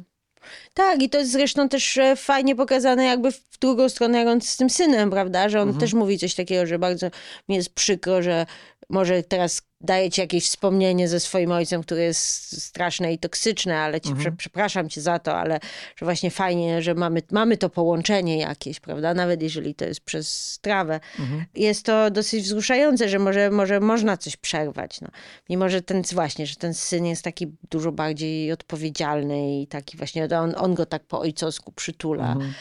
Tak, i to jest zresztą też e, fajnie pokazane jakby w drugą stronę, jak on z tym synem, prawda, że on Mhm. też mówi coś takiego, że bardzo mi jest przykro, że może teraz daje ci jakieś wspomnienie ze swoim ojcem, które jest straszne i toksyczne, ale ci Mhm. prze, przepraszam cię za to, ale że właśnie fajnie, że mamy, mamy to połączenie jakieś, prawda, nawet jeżeli to jest przez trawę. Mhm. Jest to dosyć wzruszające, że może, może można coś przerwać, no. Mimo, że ten, właśnie, że ten syn jest taki dużo bardziej odpowiedzialny i taki właśnie, on, on go tak po ojcowsku przytula. Mhm.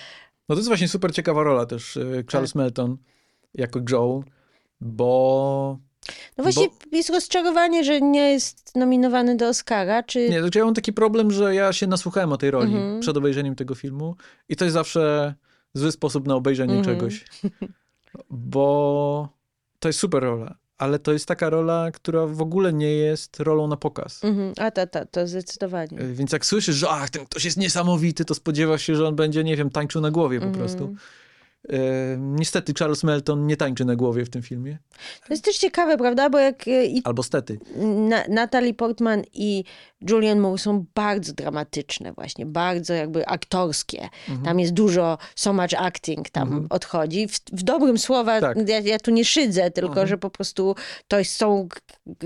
No to jest właśnie super ciekawa rola też y, Charles Tak. Melton jako Joe, bo No właśnie jest rozczarowanie, że nie jest nominowany do Oscara, czy... Nie, to ja mam taki problem, że ja się nasłuchałem o tej roli Mhm. przed obejrzeniem tego filmu i to jest zawsze zły sposób na obejrzenie Mhm. czegoś. Bo to jest super rola, ale to jest taka rola, która w ogóle nie jest rolą na pokaz. Mhm. A ta, ta, to zdecydowanie. Y, Więc jak słyszysz, że ach, ten ktoś jest niesamowity, to spodziewasz się, że on będzie, nie wiem, tańczył na głowie po Mhm. prostu. Niestety Charles Melton nie tańczy na głowie w tym filmie. To jest też ciekawe, prawda? Bo jak e, i Albo stety. Na, Natalie Portman i Julian Moore są bardzo dramatyczne właśnie, bardzo jakby aktorskie. Mhm. Tam jest dużo, so much acting tam odchodzi. W, w dobrym słowa, Tak. ja, ja tu nie szydzę, tylko Mhm. że po prostu to są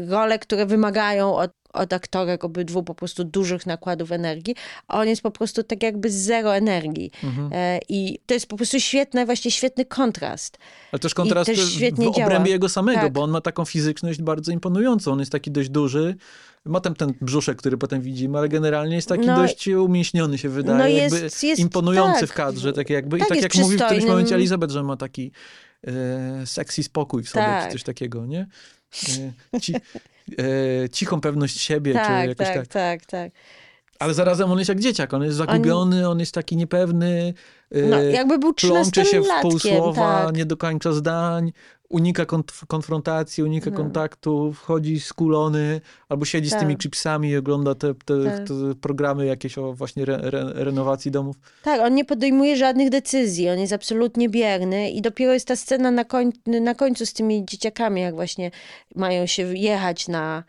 role, które wymagają od, od aktorek obydwu po prostu dużych nakładów energii, a on jest po prostu tak jakby z zero energii. Mhm. E, I to jest po prostu świetne, właśnie świetny kontrast. Ale też kontrast też w świetnie obrębie działa. jego samego, Tak. bo on ma taką fizyczność bardzo imponującą. On jest taki dość duży. Ma tam ten brzuszek, który potem widzimy, ale generalnie jest taki No, dość umięśniony się wydaje. no jakby jest- jest- imponujący tak. w kadrze. Tak jakby. Tak, I tak jest jak mówi w którymś momencie Elizabeth, że ma taki e, sexy spokój w sobie, Tak. czy coś takiego, nie? E, ci, e, cichą pewność siebie, czy Tak, jakoś tak. tak, tak, tak. Ale zarazem on jest jak dzieciak, on jest zagubiony, on jest taki niepewny, e, No, jakby był się w 13-latkiem, półsłowa, tak. nie dokończa zdań, unika konf- konfrontacji, unika No. kontaktu, wchodzi skulony, albo siedzi z Tak. tymi chipsami i ogląda te, te, Tak. te programy jakieś o właśnie re, re, renowacji domów. Tak, on nie podejmuje żadnych decyzji, on jest absolutnie bierny i dopiero jest ta scena na, koń, na końcu z tymi dzieciakami, jak właśnie mają się jechać na...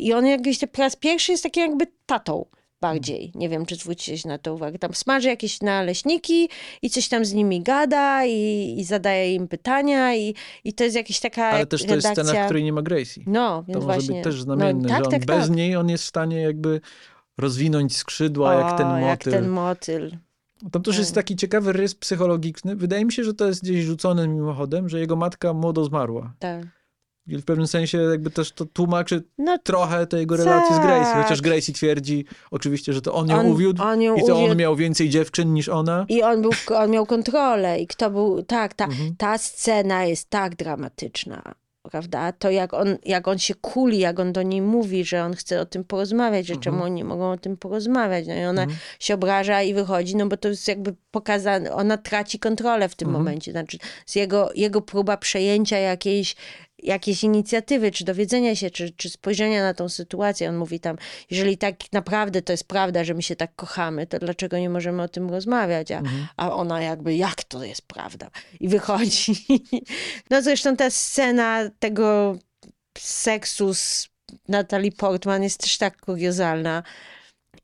I on jakbyś po raz pierwszy jest takim jakby tatą bardziej. Nie wiem, czy zwróciłeś na to uwagę. Tam smaży jakieś naleśniki i coś tam z nimi gada i, i zadaje im pytania i, i to jest jakaś taka Ale też to jest redakcja... scena, w której nie ma Gracie. No, więc To może właśnie... być też znamienne, no, tak, że tak, bez tak. niej on jest w stanie jakby rozwinąć skrzydła, jak ten O, motyl. jak ten motyl. Tam też jest Tak. taki ciekawy rys psychologiczny. Wydaje mi się, że to jest gdzieś rzucone mimochodem, że jego matka młodo zmarła. Tak. I w pewnym sensie jakby też to tłumaczy No trochę tej jego relacji z Gracie. Tak. Chociaż Gracie twierdzi oczywiście, że to on ją On- uwiódł on ją i to on uwiódł. miał więcej dziewczyn niż ona. I on, był, on miał kontrolę i kto był, tak, ta, Mhm. ta scena jest tak dramatyczna, prawda? To jak on, jak on się kuli, jak on do niej mówi, że on chce o tym porozmawiać, że czemu oni mogą o tym porozmawiać. No i ona Mhm. się obraża i wychodzi, no bo to jest jakby pokazane, ona traci kontrolę w tym Mhm. momencie. Znaczy z jego, jego próba przejęcia jakiejś jakiejś inicjatywy, czy dowiedzenia się, czy, czy spojrzenia na tą sytuację. On mówi tam, jeżeli tak naprawdę to jest prawda, że my się tak kochamy, to dlaczego nie możemy o tym rozmawiać? A, a ona jakby, jak to jest prawda? I wychodzi. No zresztą ta scena tego seksu z Natalie Portman jest też tak kuriozalna.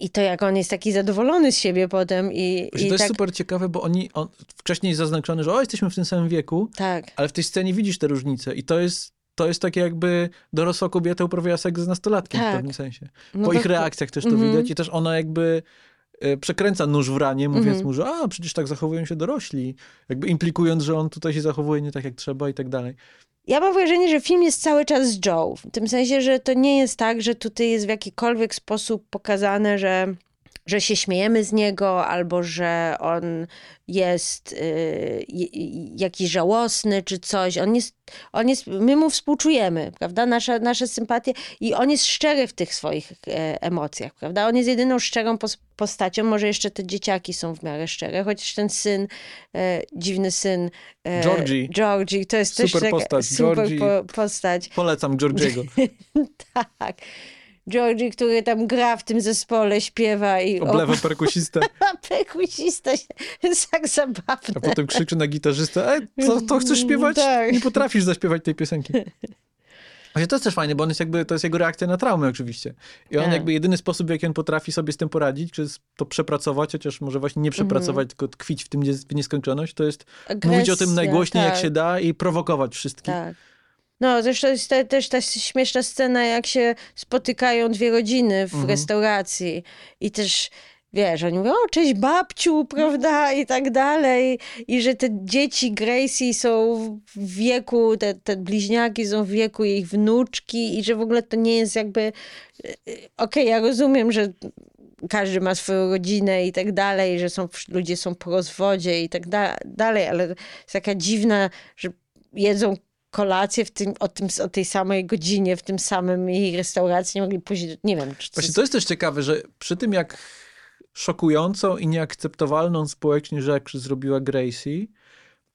I to jak on jest taki zadowolony z siebie potem i, Właśnie i to jest tak, super ciekawe, bo oni, on, wcześniej jest zaznaczone, że o, jesteśmy w tym samym wieku, tak, ale w tej scenie widzisz te różnice i to jest, to jest takie jakby dorosła kobieta uprawiała seks z nastolatkiem w Tak. pewnym sensie. No po to- ich reakcjach też to Mhm. widać i też ona jakby przekręca nóż w ranie, mówiąc Mhm. mu, że a, przecież tak zachowują się dorośli, jakby implikując, że on tutaj się zachowuje nie tak jak trzeba i tak dalej. Ja mam wrażenie, że film jest cały czas z Joe. W tym sensie, że to nie jest tak, że tutaj jest w jakikolwiek sposób pokazane, że, że się śmiejemy z niego, albo że on jest y, jakiś żałosny, czy coś. On jest, on jest, my mu współczujemy, prawda? Nasze, nasze sympatie i on jest szczery w tych swoich e, emocjach, prawda? On jest jedyną szczerą pos- postacią, może jeszcze te dzieciaki są w miarę szczere, chociaż ten syn, e, dziwny syn e, Georgie. Georgie, to jest też Super taka postać, super Georgie. po, postać. Polecam Georgiego. Tak. Georgie, który tam gra w tym zespole, śpiewa i Oblewa perkusistę, perkusista jest tak zabawne. a potem krzyczy na gitarzystę, e, co, to chcesz śpiewać? Tak. Nie potrafisz zaśpiewać tej piosenki. Właśnie to jest też fajne, bo on jest jakby, to jest jego reakcja na traumę oczywiście. I on Tak. jakby jedyny sposób, w jaki on potrafi sobie z tym poradzić, czy to przepracować, chociaż może właśnie nie przepracować, tylko tkwić w tym w nieskończoność, to jest mówić o tym Agresja, najgłośniej jak tak, się da i prowokować wszystkich. Tak. No, zresztą jest te, też ta śmieszna scena, jak się spotykają dwie rodziny w Mhm. restauracji i też wiesz, oni mówią, o cześć babciu, prawda, i tak dalej. I że te dzieci Gracie są w wieku, te, te bliźniaki są w wieku jej wnuczki i że w ogóle to nie jest jakby... e, Okej, ja rozumiem, że każdy ma swoją rodzinę i tak dalej, że są, ludzie są po rozwodzie i tak da, dalej, ale jest taka dziwna, że jedzą kolację w tym, o, tym, o tej samej godzinie, w tym samym jej restauracji, nie mogli pójść, nie wiem. Czy to Właśnie jest- to jest też ciekawe, że przy tym jak szokującą i nieakceptowalną społecznie rzecz zrobiła Gracie,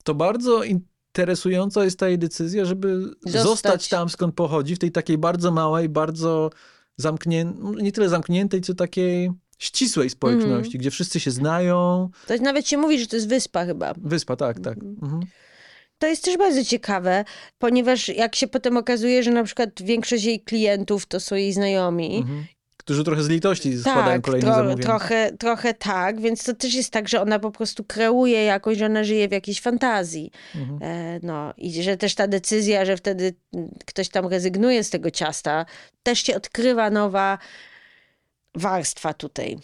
to bardzo interesująca jest ta jej decyzja, żeby Zostać. zostać, tam, skąd pochodzi, w tej takiej bardzo małej, bardzo zamkniętej, nie tyle zamkniętej, co takiej ścisłej społeczności, Mhm. gdzie wszyscy się znają. To nawet się mówi, że to jest wyspa chyba. Wyspa, tak, tak. Mhm. To jest też bardzo ciekawe, ponieważ jak się potem okazuje, że na przykład większość jej klientów to są jej znajomi. Mhm. Którzy trochę z litości składają Tak, kolejne tro, zamówienia. trochę, trochę tak, więc to też jest tak, że ona po prostu kreuje jakoś, że ona żyje w jakiejś fantazji. Mhm. E, no i że też ta decyzja, że wtedy ktoś tam rezygnuje z tego ciasta, też się odkrywa nowa warstwa tutaj.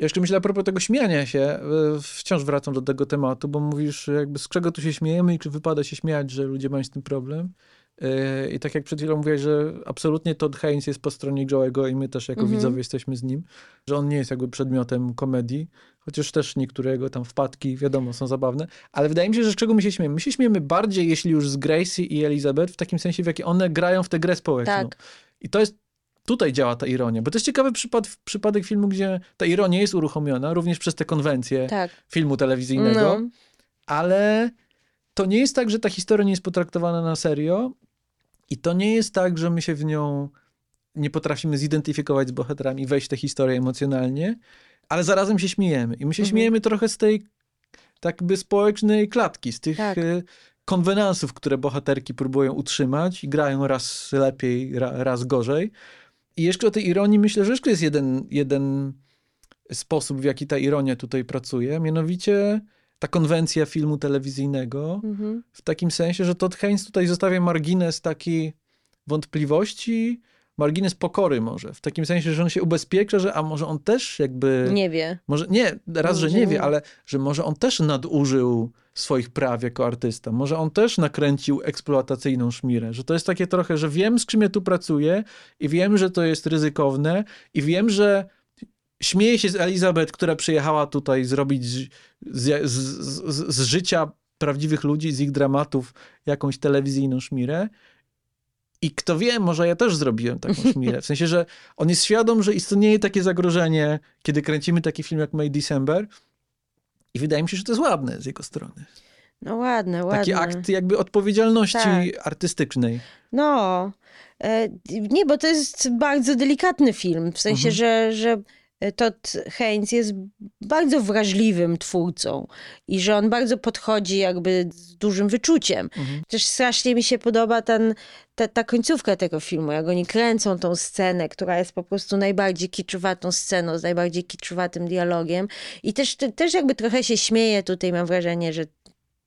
Jeszcze myślę a propos tego śmiania się, e, wciąż wracam do tego tematu, bo mówisz jakby z czego tu się śmiejemy i czy wypada się śmiać, że ludzie mają z tym problem. E, I tak jak przed chwilą mówiłeś, że absolutnie Todd Haynes jest po stronie Joe'ego i my też jako Mhm. widzowie jesteśmy z nim, że on nie jest jakby przedmiotem komedii, chociaż też niektóre jego tam wpadki, wiadomo, są zabawne, ale wydaje mi się, że z czego my się śmiejemy? My się śmiejemy bardziej, jeśli już z Gracie i Elizabeth, w takim sensie, w jaki one grają w tę grę społeczną. Tak. I to jest, tutaj działa ta ironia, bo to jest ciekawy przypad, przypadek filmu, gdzie ta ironia jest uruchomiona, również przez te konwencje Tak. filmu telewizyjnego, No. ale to nie jest tak, że ta historia nie jest potraktowana na serio i to nie jest tak, że my się w nią nie potrafimy zidentyfikować z bohaterami, wejść w tę historię emocjonalnie, ale zarazem się śmiejemy. I my się Mhm. śmiejemy trochę z tej tak by społecznej klatki, z tych Tak. e, konwenansów, które bohaterki próbują utrzymać i grają raz lepiej, ra, raz gorzej. I jeszcze o tej ironii myślę, że jeszcze jest jeden, jeden sposób, w jaki ta ironia tutaj pracuje, mianowicie ta konwencja filmu telewizyjnego, Mhm. w takim sensie, że Todd Haynes tutaj zostawia margines taki wątpliwości, margines pokory może, w takim sensie, że on się ubezpiecza, że a może on też jakby... Nie wie. Może nie, raz, że Może nie nie. wie, ale że może on też nadużył swoich praw jako artysta. Może on też nakręcił eksploatacyjną szmirę. Że to jest takie trochę, że wiem, z czym ja tu pracuję i wiem, że to jest ryzykowne i wiem, że śmieję się z Elizabeth, która przyjechała tutaj zrobić z, z, z, z, życia prawdziwych ludzi, z ich dramatów jakąś telewizyjną szmirę. I kto wie, może ja też zrobiłem taką szmirę. W sensie, że on jest świadom, że istnieje takie zagrożenie, kiedy kręcimy taki film jak May December. I wydaje mi się, że to jest ładne z jego strony. No ładne, ładne. Taki akt jakby odpowiedzialności Tak. artystycznej. No, e, nie, bo to jest bardzo delikatny film, w sensie, Mhm. że, że Todd Haynes jest bardzo wrażliwym twórcą i że on bardzo podchodzi jakby z dużym wyczuciem. Mhm. Też strasznie mi się podoba ten, ta, ta końcówka tego filmu, jak oni kręcą tą scenę, która jest po prostu najbardziej kiczowatą sceną, z najbardziej kiczowatym dialogiem i też, te, też jakby trochę się śmieje tutaj, mam wrażenie, że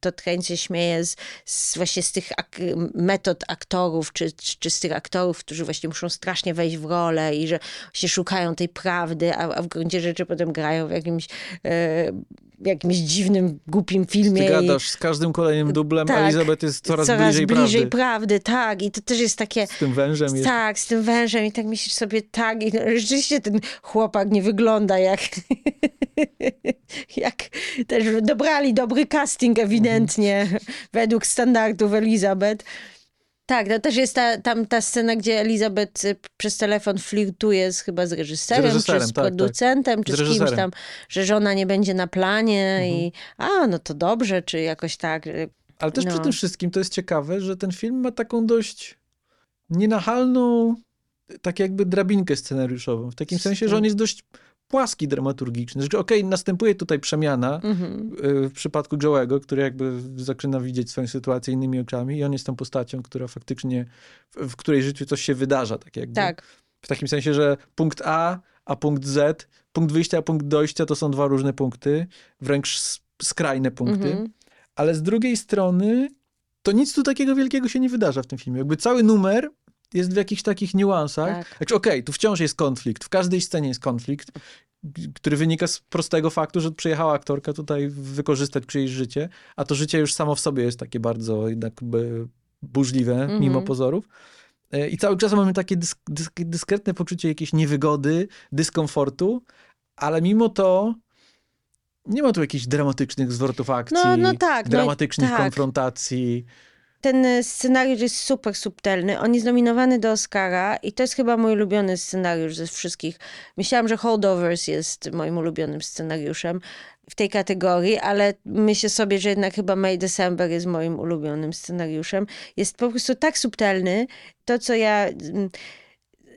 Todd Haynes się śmieje z, z właśnie z tych ak metod aktorów, czy, czy, czy z tych aktorów, którzy właśnie muszą strasznie wejść w rolę i że właśnie szukają tej prawdy, a, a w gruncie rzeczy potem grają w jakimś, e, jakimś dziwnym, głupim filmie. Ty i- gadasz z każdym kolejnym dublem, Tak. Elizabeth jest coraz, bliżej, bliżej prawdy. prawdy. Tak, i to też jest takie... Z tym wężem jest. Tak, z tym wężem i tak myślisz sobie, tak, i no, rzeczywiście ten chłopak nie wygląda jak, jak też dobrali dobry casting ewidentnie według standardów Elizabeth. Tak, to też jest ta, tam ta scena, gdzie Elizabeth y, przez telefon flirtuje z, chyba z reżyserem, Z reżyserem, czy z tak, tak. producentem, czy Z z, kimś tam, że żona nie będzie na planie Mhm. i a, no to dobrze, czy jakoś tak. y, Ale też przy No. tym wszystkim to jest ciekawe, że ten film ma taką dość nienachalną, tak jakby drabinkę scenariuszową. W takim sensie, że on jest dość płaski dramaturgiczny. Że okej, następuje tutaj przemiana Mhm. y, w przypadku Joe'ego, który jakby zaczyna widzieć swoją sytuację innymi oczami i on jest tą postacią, która faktycznie, w, w której życiu coś się wydarza. Tak jakby. Tak, W takim sensie, że punkt A, a punkt Z, punkt wyjścia, a punkt dojścia to są dwa różne punkty, wręcz skrajne punkty. Mhm. Ale z drugiej strony, to nic tu takiego wielkiego się nie wydarza w tym filmie. Jakby cały numer jest w jakichś takich niuansach. Tak. Znaczy, Okej, tu wciąż jest konflikt. W każdej scenie jest konflikt, który wynika z prostego faktu, że przyjechała aktorka tutaj wykorzystać czyjeś życie, a to życie już samo w sobie jest takie bardzo jednak burzliwe, Mhm. mimo pozorów. E, I cały czas mamy takie dysk, dysk, dyskretne poczucie jakiejś niewygody, dyskomfortu, ale mimo to nie ma tu jakichś dramatycznych zwrotów akcji, No, no tak, no dramatycznych tak. konfrontacji. Ten scenariusz jest super subtelny. On jest nominowany do Oscara i to jest chyba mój ulubiony scenariusz ze wszystkich. Myślałam, że Holdovers jest moim ulubionym scenariuszem w tej kategorii, ale myślę sobie, że jednak chyba May December jest moim ulubionym scenariuszem. Jest po prostu tak subtelny. To, co ja mm,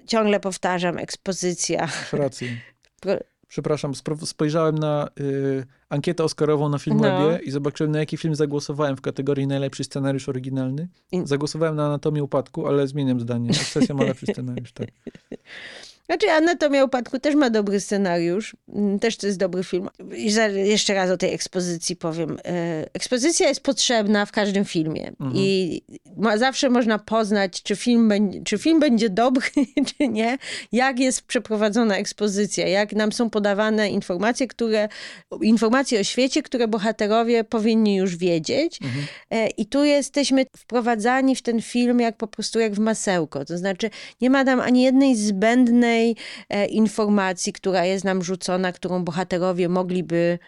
ciągle powtarzam, ekspozycja. Rację. Przepraszam, spojrzałem na y, ankietę Oscarową na Filmwebie no. i zobaczyłem, na jaki film zagłosowałem w kategorii najlepszy scenariusz oryginalny. Zagłosowałem na Anatomię Upadku, ale zmieniam zdanie. Obsesja ma lepszy scenariusz, tak. Znaczy, Anatomia Upadku też ma dobry scenariusz. Mm, też to jest dobry film. I jeszcze raz o tej ekspozycji powiem. E, ekspozycja jest potrzebna w każdym filmie. Mhm. I ma, zawsze można poznać, czy film, będzie, czy film będzie dobry, czy nie. Jak jest przeprowadzona ekspozycja. Jak nam są podawane informacje, które, informacje o świecie, które bohaterowie powinni już wiedzieć. Mhm. E, I tu jesteśmy wprowadzani w ten film jak po prostu jak w masełko. To znaczy, nie ma tam ani jednej zbędnej e, informacji, która jest nam rzucona, którą bohaterowie mogliby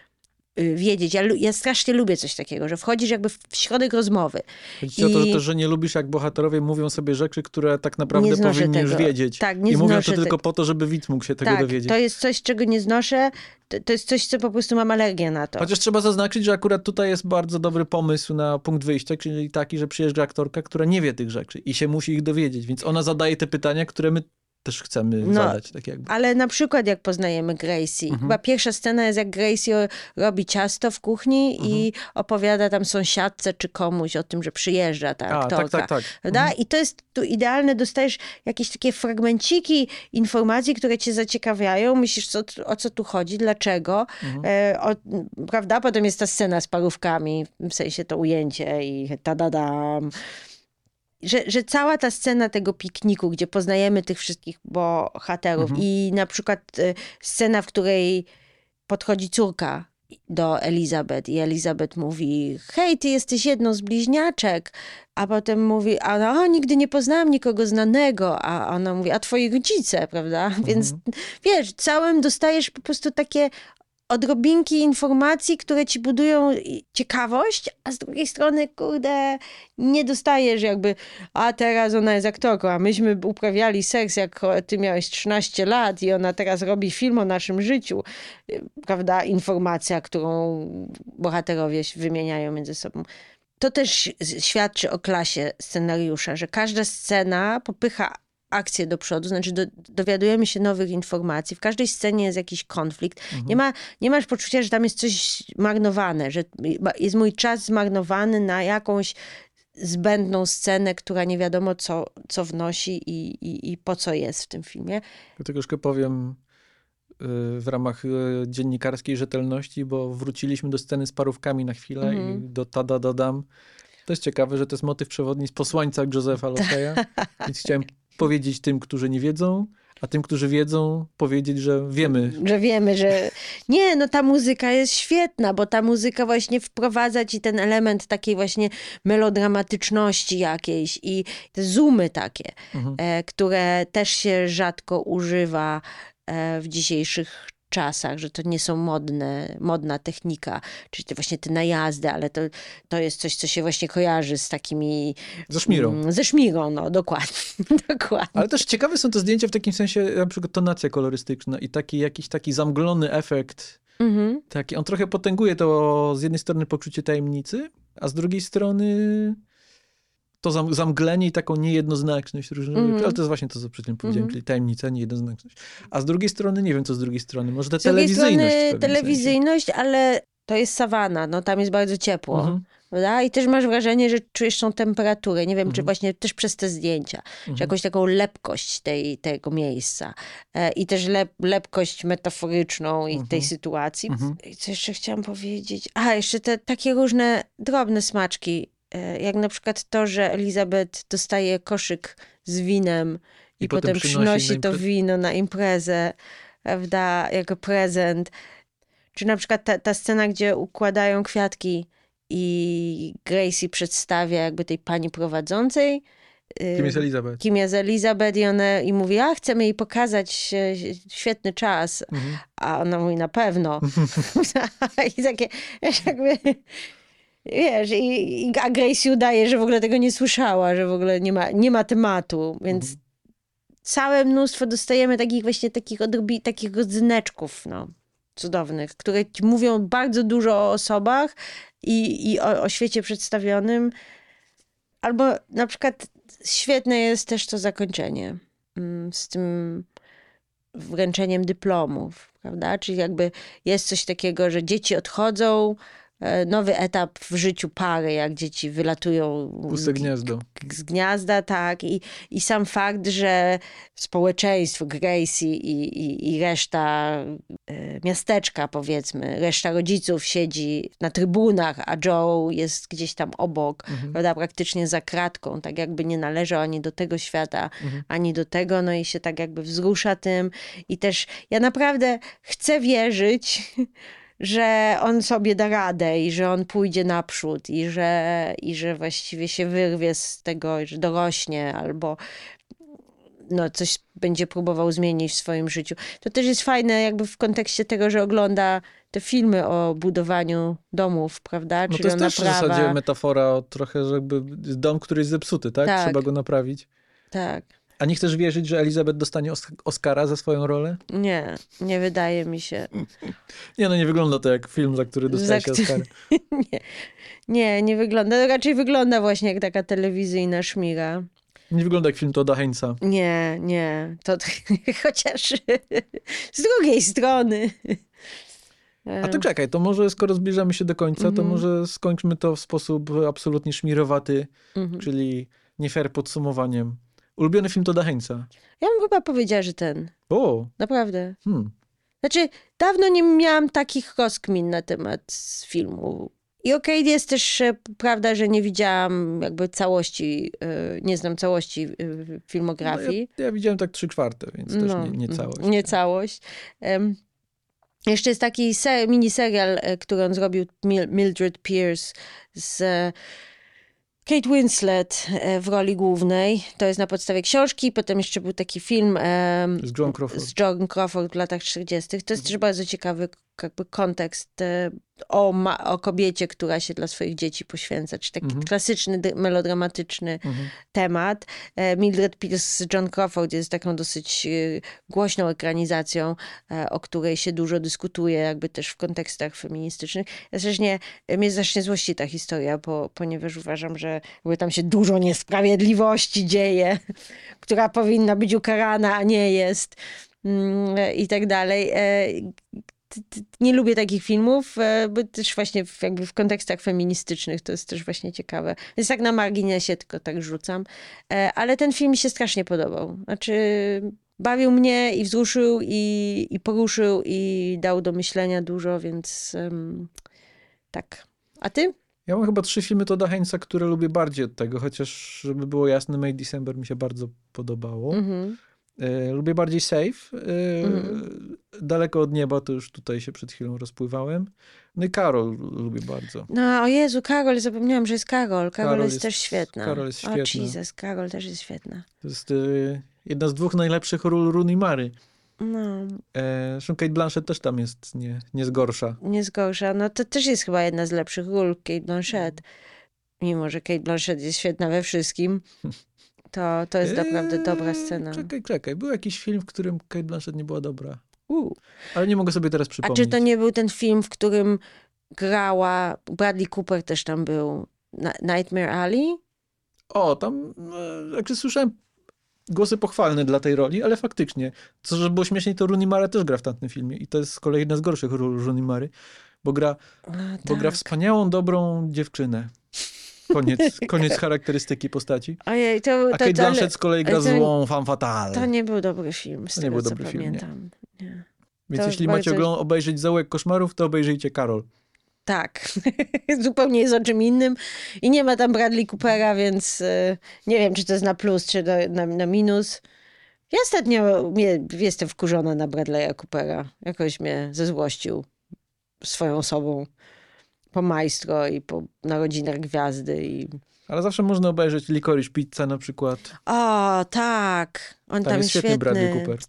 y, wiedzieć. Ja, ja, strasznie lubię coś takiego, że wchodzisz jakby w środek rozmowy. Chodzi I... o to, że, to, że nie lubisz, jak bohaterowie mówią sobie rzeczy, które tak naprawdę powinni tego. już wiedzieć. Tak, nie I mówią to tylko po to, żeby widz mógł się tego tak, dowiedzieć. to jest coś, czego nie znoszę. To, to, jest coś, co po prostu mam alergię na to. Chociaż trzeba zaznaczyć, że akurat tutaj jest bardzo dobry pomysł na punkt wyjścia, czyli taki, że przyjeżdża aktorka, która nie wie tych rzeczy i się musi ich dowiedzieć, więc ona zadaje te pytania, które my też chcemy no, zadać. Tak jakby. Ale na przykład jak poznajemy Gracie. Mhm. Chyba pierwsza scena jest jak Gracie robi ciasto w kuchni mhm. i opowiada tam sąsiadce czy komuś o tym, że przyjeżdża ta A, aktorka. Tak, tak, tak. Mhm. I to jest tu idealne, dostajesz jakieś takie fragmenciki informacji, które cię zaciekawiają, myślisz co, o co tu chodzi, dlaczego. Mhm. E, o, prawda? Potem jest ta scena z parówkami, w sensie to ujęcie i tadadam że, że cała ta scena tego pikniku, gdzie poznajemy tych wszystkich bohaterów mhm. i na przykład y, scena, w której podchodzi córka do Elizabeth i Elizabeth mówi, hej, ty jesteś jedną z bliźniaczek, a potem mówi, a no, nigdy nie poznałam nikogo znanego, a ona mówi, a twoi rodzice, prawda? Mhm. Więc wiesz, całym dostajesz po prostu takie odrobinki informacji, które ci budują ciekawość, a z drugiej strony, kurde, nie dostajesz jakby, a teraz ona jest aktorką, a myśmy uprawiali seks, jak ty miałeś 13 lat i ona teraz robi film o naszym życiu, prawda, informacja, którą bohaterowie wymieniają między sobą. To też świadczy o klasie scenariusza, że każda scena popycha akcję do przodu, znaczy do, dowiadujemy się nowych informacji. W każdej scenie jest jakiś konflikt. Mhm. Nie, ma, nie masz poczucia, że tam jest coś marnowane, że jest mój czas zmarnowany na jakąś zbędną scenę, która nie wiadomo co, co wnosi i, i, i po co jest w tym filmie. Ja troszkę powiem y, w ramach y, dziennikarskiej rzetelności, bo wróciliśmy do sceny z parówkami na chwilę mhm. i do tada dodam. To jest ciekawe, że to jest motyw przewodni z posłańca Józefa Loteja, więc chciałem powiedzieć tym, którzy nie wiedzą, a tym, którzy wiedzą, powiedzieć, że wiemy. Że wiemy, że nie, no ta muzyka jest świetna, bo ta muzyka właśnie wprowadza ci ten element takiej właśnie melodramatyczności jakiejś i te zoomy takie, mhm. e, które też się rzadko używa e, w dzisiejszych czasach, że to nie są modne, modna technika, czyli te właśnie te najazdy, ale to, to jest coś, co się właśnie kojarzy z takimi... Ze szmirą. Mm, ze szmirą, no dokładnie. dokładnie. Ale też ciekawe są te zdjęcia w takim sensie, na przykład tonacja kolorystyczna i taki jakiś taki zamglony efekt. Mhm. Taki, on trochę potęguje to z jednej strony poczucie tajemnicy, a z drugiej strony to zamglenie i taką niejednoznaczność różnych mm. ale to jest właśnie to, co przed tym powiedziałem, mm. czyli tajemnica, niejednoznaczność. A z drugiej strony, nie wiem, co z drugiej strony, może ta z telewizyjność. Strony telewizyjność, sensie. ale to jest sawana, no tam jest bardzo ciepło. Mm -hmm. I też masz wrażenie, że czujesz tą temperaturę. Nie wiem, czy mhm. właśnie też przez te zdjęcia, -hmm. czy mhm. jakąś taką lepkość tej, tego miejsca. E, I też lep, lepkość metaforyczną i tej mhm. sytuacji. Co jeszcze chciałam powiedzieć? A, jeszcze te takie różne drobne smaczki jak na przykład to, że Elizabeth dostaje koszyk z winem i, I potem, potem przynosi, to wino na imprezę, prawda, jako prezent. Czy na przykład ta, ta scena, gdzie układają kwiatki i Gracie przedstawia jakby tej pani prowadzącej. Y, kim jest Elizabeth? Kim jest Elizabeth i, one, i mówi, a chcemy jej pokazać świetny czas. Mhm. A ona mówi, na pewno. I takie jakby wiesz, i, i a Gracie udaje, że w ogóle tego nie słyszała, że w ogóle nie ma, nie ma tematu, więc Mhm. całe mnóstwo dostajemy takich właśnie takich odrobi, takich rodzyneczków, no, cudownych, które ci mówią bardzo dużo o osobach i, i o, o świecie przedstawionym. Albo na przykład świetne jest też to zakończenie mm, z tym wręczeniem dyplomów, prawda? Czyli jakby jest coś takiego, że dzieci odchodzą, nowy etap w życiu pary, jak dzieci wylatują Puste gniazdo. z gniazda, tak. I, I sam fakt, że społeczeństwo, Gracie i, i, i reszta e, miasteczka, powiedzmy, reszta rodziców siedzi na trybunach, a Joe jest gdzieś tam obok, prawda, praktycznie za kratką, tak jakby nie należał ani do tego świata, ani do tego, no i się tak jakby wzrusza tym. I też ja naprawdę chcę wierzyć, że on sobie da radę i że on pójdzie naprzód i że, i że właściwie się wyrwie z tego, że dorośnie albo no, coś będzie próbował zmienić w swoim życiu. To też jest fajne jakby w kontekście tego, że ogląda te filmy o budowaniu domów, prawda? No to jest też w naprawa. zasadzie metafora o trochę, jakby dom, który jest zepsuty, tak? Tak. Trzeba go naprawić. Tak. A nie chcesz wierzyć, że Elizabeth dostanie Os- Oscara za swoją rolę? Nie, nie wydaje mi się. Nie, no nie wygląda to jak film, za który dostaje się Oscar. nie, nie, nie wygląda. Raczej wygląda właśnie jak taka telewizyjna szmira. Nie wygląda jak film Toda Heinza. Nie, nie. To chociaż z drugiej strony. A to czekaj, to może skoro zbliżamy się do końca, to Mhm. może skończmy to w sposób absolutnie szmirowaty, Mhm. czyli nie fair podsumowaniem. Ulubiony film Toda Heinza. Ja bym chyba powiedziała, że ten. O, Naprawdę. hmm. Znaczy, dawno nie miałam takich rozkmin na temat filmu. I okej, jest też e, prawda, że nie widziałam jakby całości, e, nie znam całości e, no filmografii. ja, ja widziałem tak trzy czwarte, więc też nie, nie całość. Nie całość. Em, jeszcze jest taki se, miniserial, który on zrobił, Mil- Mildred Pierce z Kate Winslet e, w roli głównej. To jest na podstawie książki. Potem jeszcze był taki film em, Z Joan Crawford. z John Crawford w latach 30. To jest też bardzo ciekawy jakby kontekst e, o, ma, o kobiecie, która się dla swoich dzieci poświęca, czy taki Mhm. klasyczny, melodramatyczny Mhm. temat. E, Mildred Pierce z John Crawford jest taką dosyć e, głośną ekranizacją, o której się dużo dyskutuje, jakby też w kontekstach feministycznych. Ja też nie, mnie złości ta historia, bo, ponieważ uważam, że jakby tam się dużo niesprawiedliwości dzieje, która powinna być ukarana, a nie jest mm, i tak dalej. Nie lubię takich filmów, e, bo też właśnie w, jakby w kontekstach feministycznych to jest też właśnie ciekawe. Więc tak na marginesie tylko tak rzucam. E, Ale ten film mi się strasznie podobał. Znaczy bawił mnie i wzruszył i, i poruszył i dał do myślenia dużo, więc em, tak. A ty? Ja mam chyba trzy filmy Toda Heinza, które lubię bardziej od tego, chociaż żeby było jasne, May December mi się bardzo podobało. Mhm. E, lubię bardziej Safe. E, Mhm. Daleko od nieba, to już tutaj się przed chwilą rozpływałem. No i Karol lubię bardzo. No, o Jezu, Karol, zapomniałam, że jest Karol. Karol, Karol jest, jest- też świetna. Karol jest O świetna. Jesus, Karol też jest świetna. To jest e, jedna z dwóch najlepszych ról Rooney Mary. No, E, zresztą Kate Blanchett też tam jest nie, nie z gorsza. nie z gorsza. No to też jest chyba jedna z lepszych ról Kate Blanchett. Mimo, że Kate Blanchett jest świetna we wszystkim, to, to jest naprawdę dobra Eee, scena. Czekaj, czekaj. Był jakiś film, w którym Kate Blanchett nie była dobra. U. Ale nie mogę sobie teraz A przypomnieć. czy to nie był ten film, w którym grała, Bradley Cooper też tam był, Nightmare Alley? O, tam, e, jakże słyszałem głosy pochwalne dla tej roli, ale faktycznie, co żeby było śmieszniej, to Rooney Mara też gra w tamtym filmie i to jest z kolei jedna z gorszych ról Rooney Mary, bo gra, A, bo gra tak. wspaniałą, dobrą dziewczynę. Koniec, koniec charakterystyki postaci. Ojej, to, A to, Kate to, ale Blanchett z kolei gra to- złą femme fatale. to nie był dobry film, z To nie tego był co dobry film, nie. pamiętam. Nie. Więc to jeśli bardzo- macie obejrzeć Zaułek Koszmarów, to obejrzyjcie Karol. Tak, zupełnie jest o czym innym i nie ma tam Bradley Coopera, więc e, nie wiem, czy to jest na plus, czy na, na, na minus. Ja ostatnio mnie, jestem wkurzona na Bradley'a Coopera. Jakoś mnie zezłościł swoją osobą po Maestro i po Narodzinach Gwiazdy. I... Ale zawsze można obejrzeć Licorice Pizza na przykład. O, tak, on Tam, tam, jest świetny Bradley. Cooper.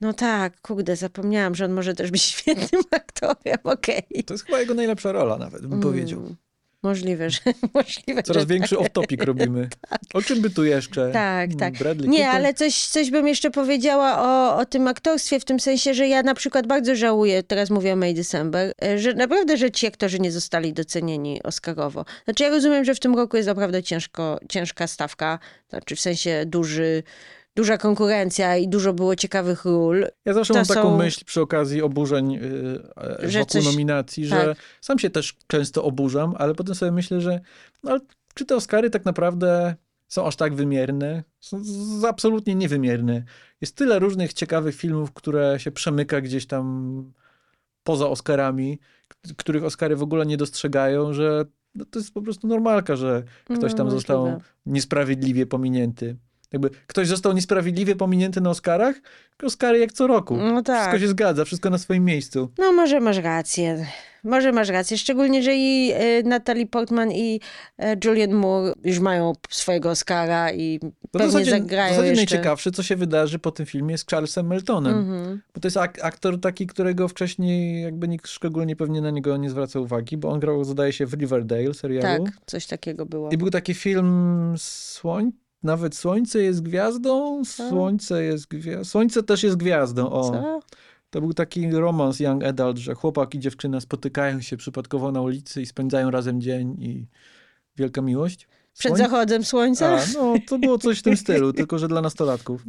No tak, kurde, zapomniałam, że on może też być świetnym aktorem, okej. To jest chyba jego najlepsza rola nawet, bym powiedział. Możliwe, że możliwe, Coraz że większy off-topic robimy. O czym by tu jeszcze? Tak, Mm, tak. Bradley Nie, Cooper? ale coś, coś bym jeszcze powiedziała o, o tym aktorstwie, w tym sensie, że ja na przykład bardzo żałuję, teraz mówię o May December, e, że naprawdę, że ci aktorzy nie zostali docenieni Oscarowo. Znaczy ja rozumiem, że w tym roku jest naprawdę ciężko, ciężka stawka, znaczy w sensie duży, duża konkurencja i dużo było ciekawych ról. Ja zawsze to mam taką są- myśl przy okazji oburzeń yy, Że wokół coś- nominacji, tak. że sam się też często oburzam, ale potem sobie myślę, że no, czy te Oscary tak naprawdę są aż tak wymierne? Są z- absolutnie niewymierne. Jest tyle różnych ciekawych filmów, które się przemyka gdzieś tam poza Oscarami, których Oscary w ogóle nie dostrzegają, że no, to jest po prostu normalka, że ktoś No, tam został możliwe. niesprawiedliwie pominięty. Jakby ktoś został niesprawiedliwie pominięty na Oscarach, Oscary jak co roku. No tak. Wszystko się zgadza, wszystko na swoim miejscu. No może masz rację. Może masz rację. Szczególnie, że i e, Natalie Portman i e, Julian Moore już mają swojego Oscara i No pewnie w zasadzie, w zagrają zasadzie jeszcze. najciekawsze, co się wydarzy po tym filmie z Charlesem Meltonem. Mhm. Bo to jest ak- aktor taki, którego wcześniej jakby nikt szczególnie pewnie na niego nie zwraca uwagi, bo on grał, zdaje się, w Riverdale serialu. Tak, coś takiego było. I był taki film Słoń... Nawet Słońce jest gwiazdą, Słońce jest gwiazdą. Słońce też jest gwiazdą. O. Co? To był taki romans young adult, że chłopak i dziewczyna spotykają się przypadkowo na ulicy i spędzają razem dzień i wielka miłość. Przed Słoń- zachodem słońca? A, no, to było coś w tym stylu, tylko że dla nastolatków.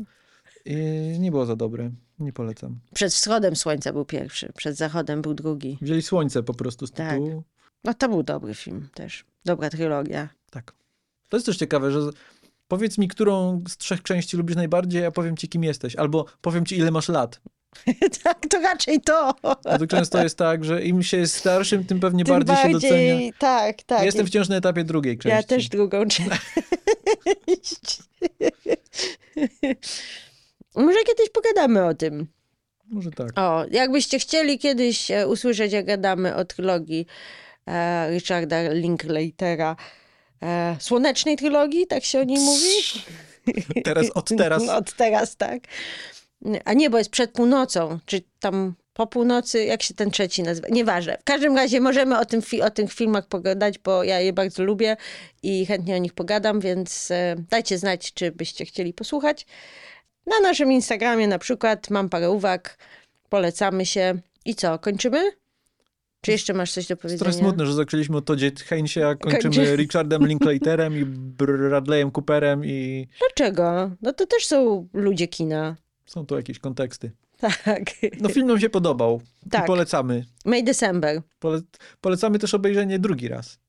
I nie było za dobre. Nie polecam. Przed wschodem słońca był pierwszy, przed zachodem był drugi. Wzięli słońce po prostu z Tak. tytułu. No to był dobry film też. Dobra trylogia. Tak. To jest też ciekawe, że powiedz mi, którą z trzech części lubisz najbardziej, a powiem ci, kim jesteś. Albo powiem ci, ile masz lat. tak, to raczej to. A to często jest tak, że im się jest starszym, tym pewnie Tym bardziej, się docenia. Tak, tak. Jestem wciąż na etapie drugiej części. Ja też drugą część. Może kiedyś pogadamy o tym. Może tak. O, jakbyście chcieli kiedyś e, usłyszeć, jak gadamy o trylogii e, Richarda Linklatera, e, słonecznej trylogii, tak się o niej mówi? Teraz, od teraz. No, od teraz, tak. A nie, bo jest przed północą, czy tam po północy, jak się ten trzeci nazywa? Nieważne. W każdym razie możemy o, tym o tych filmach pogadać, bo ja je bardzo lubię i chętnie o nich pogadam, więc e, dajcie znać, czy byście chcieli posłuchać. Na naszym Instagramie na przykład mam parę uwag, polecamy się. I co, kończymy? Czy jeszcze masz coś do Jest powiedzenia? trochę smutne, że zaczęliśmy od Todzie Heinsie, a kończymy Kończy- Richardem Linklaterem i Bradleyem Cooperem i Dlaczego? No to też są ludzie kina. są tu jakieś konteksty. Tak. No film nam się podobał Tak. i polecamy. May December. Pole polecamy też obejrzenie drugi raz.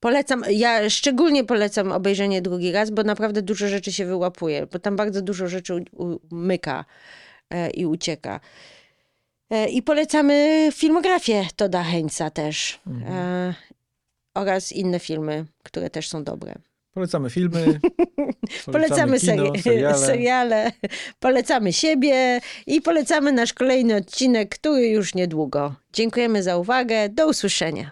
Polecam, ja szczególnie polecam obejrzenie drugi raz, bo naprawdę dużo rzeczy się wyłapuje, bo tam bardzo dużo rzeczy umyka e, i ucieka. E, I polecamy filmografię Toda Heinza też. E, oraz inne filmy, które też są dobre. Polecamy filmy, Polecamy kino, seri- seriale. seriale, polecamy siebie i polecamy nasz kolejny odcinek, który już niedługo. Dziękujemy za uwagę. Do usłyszenia.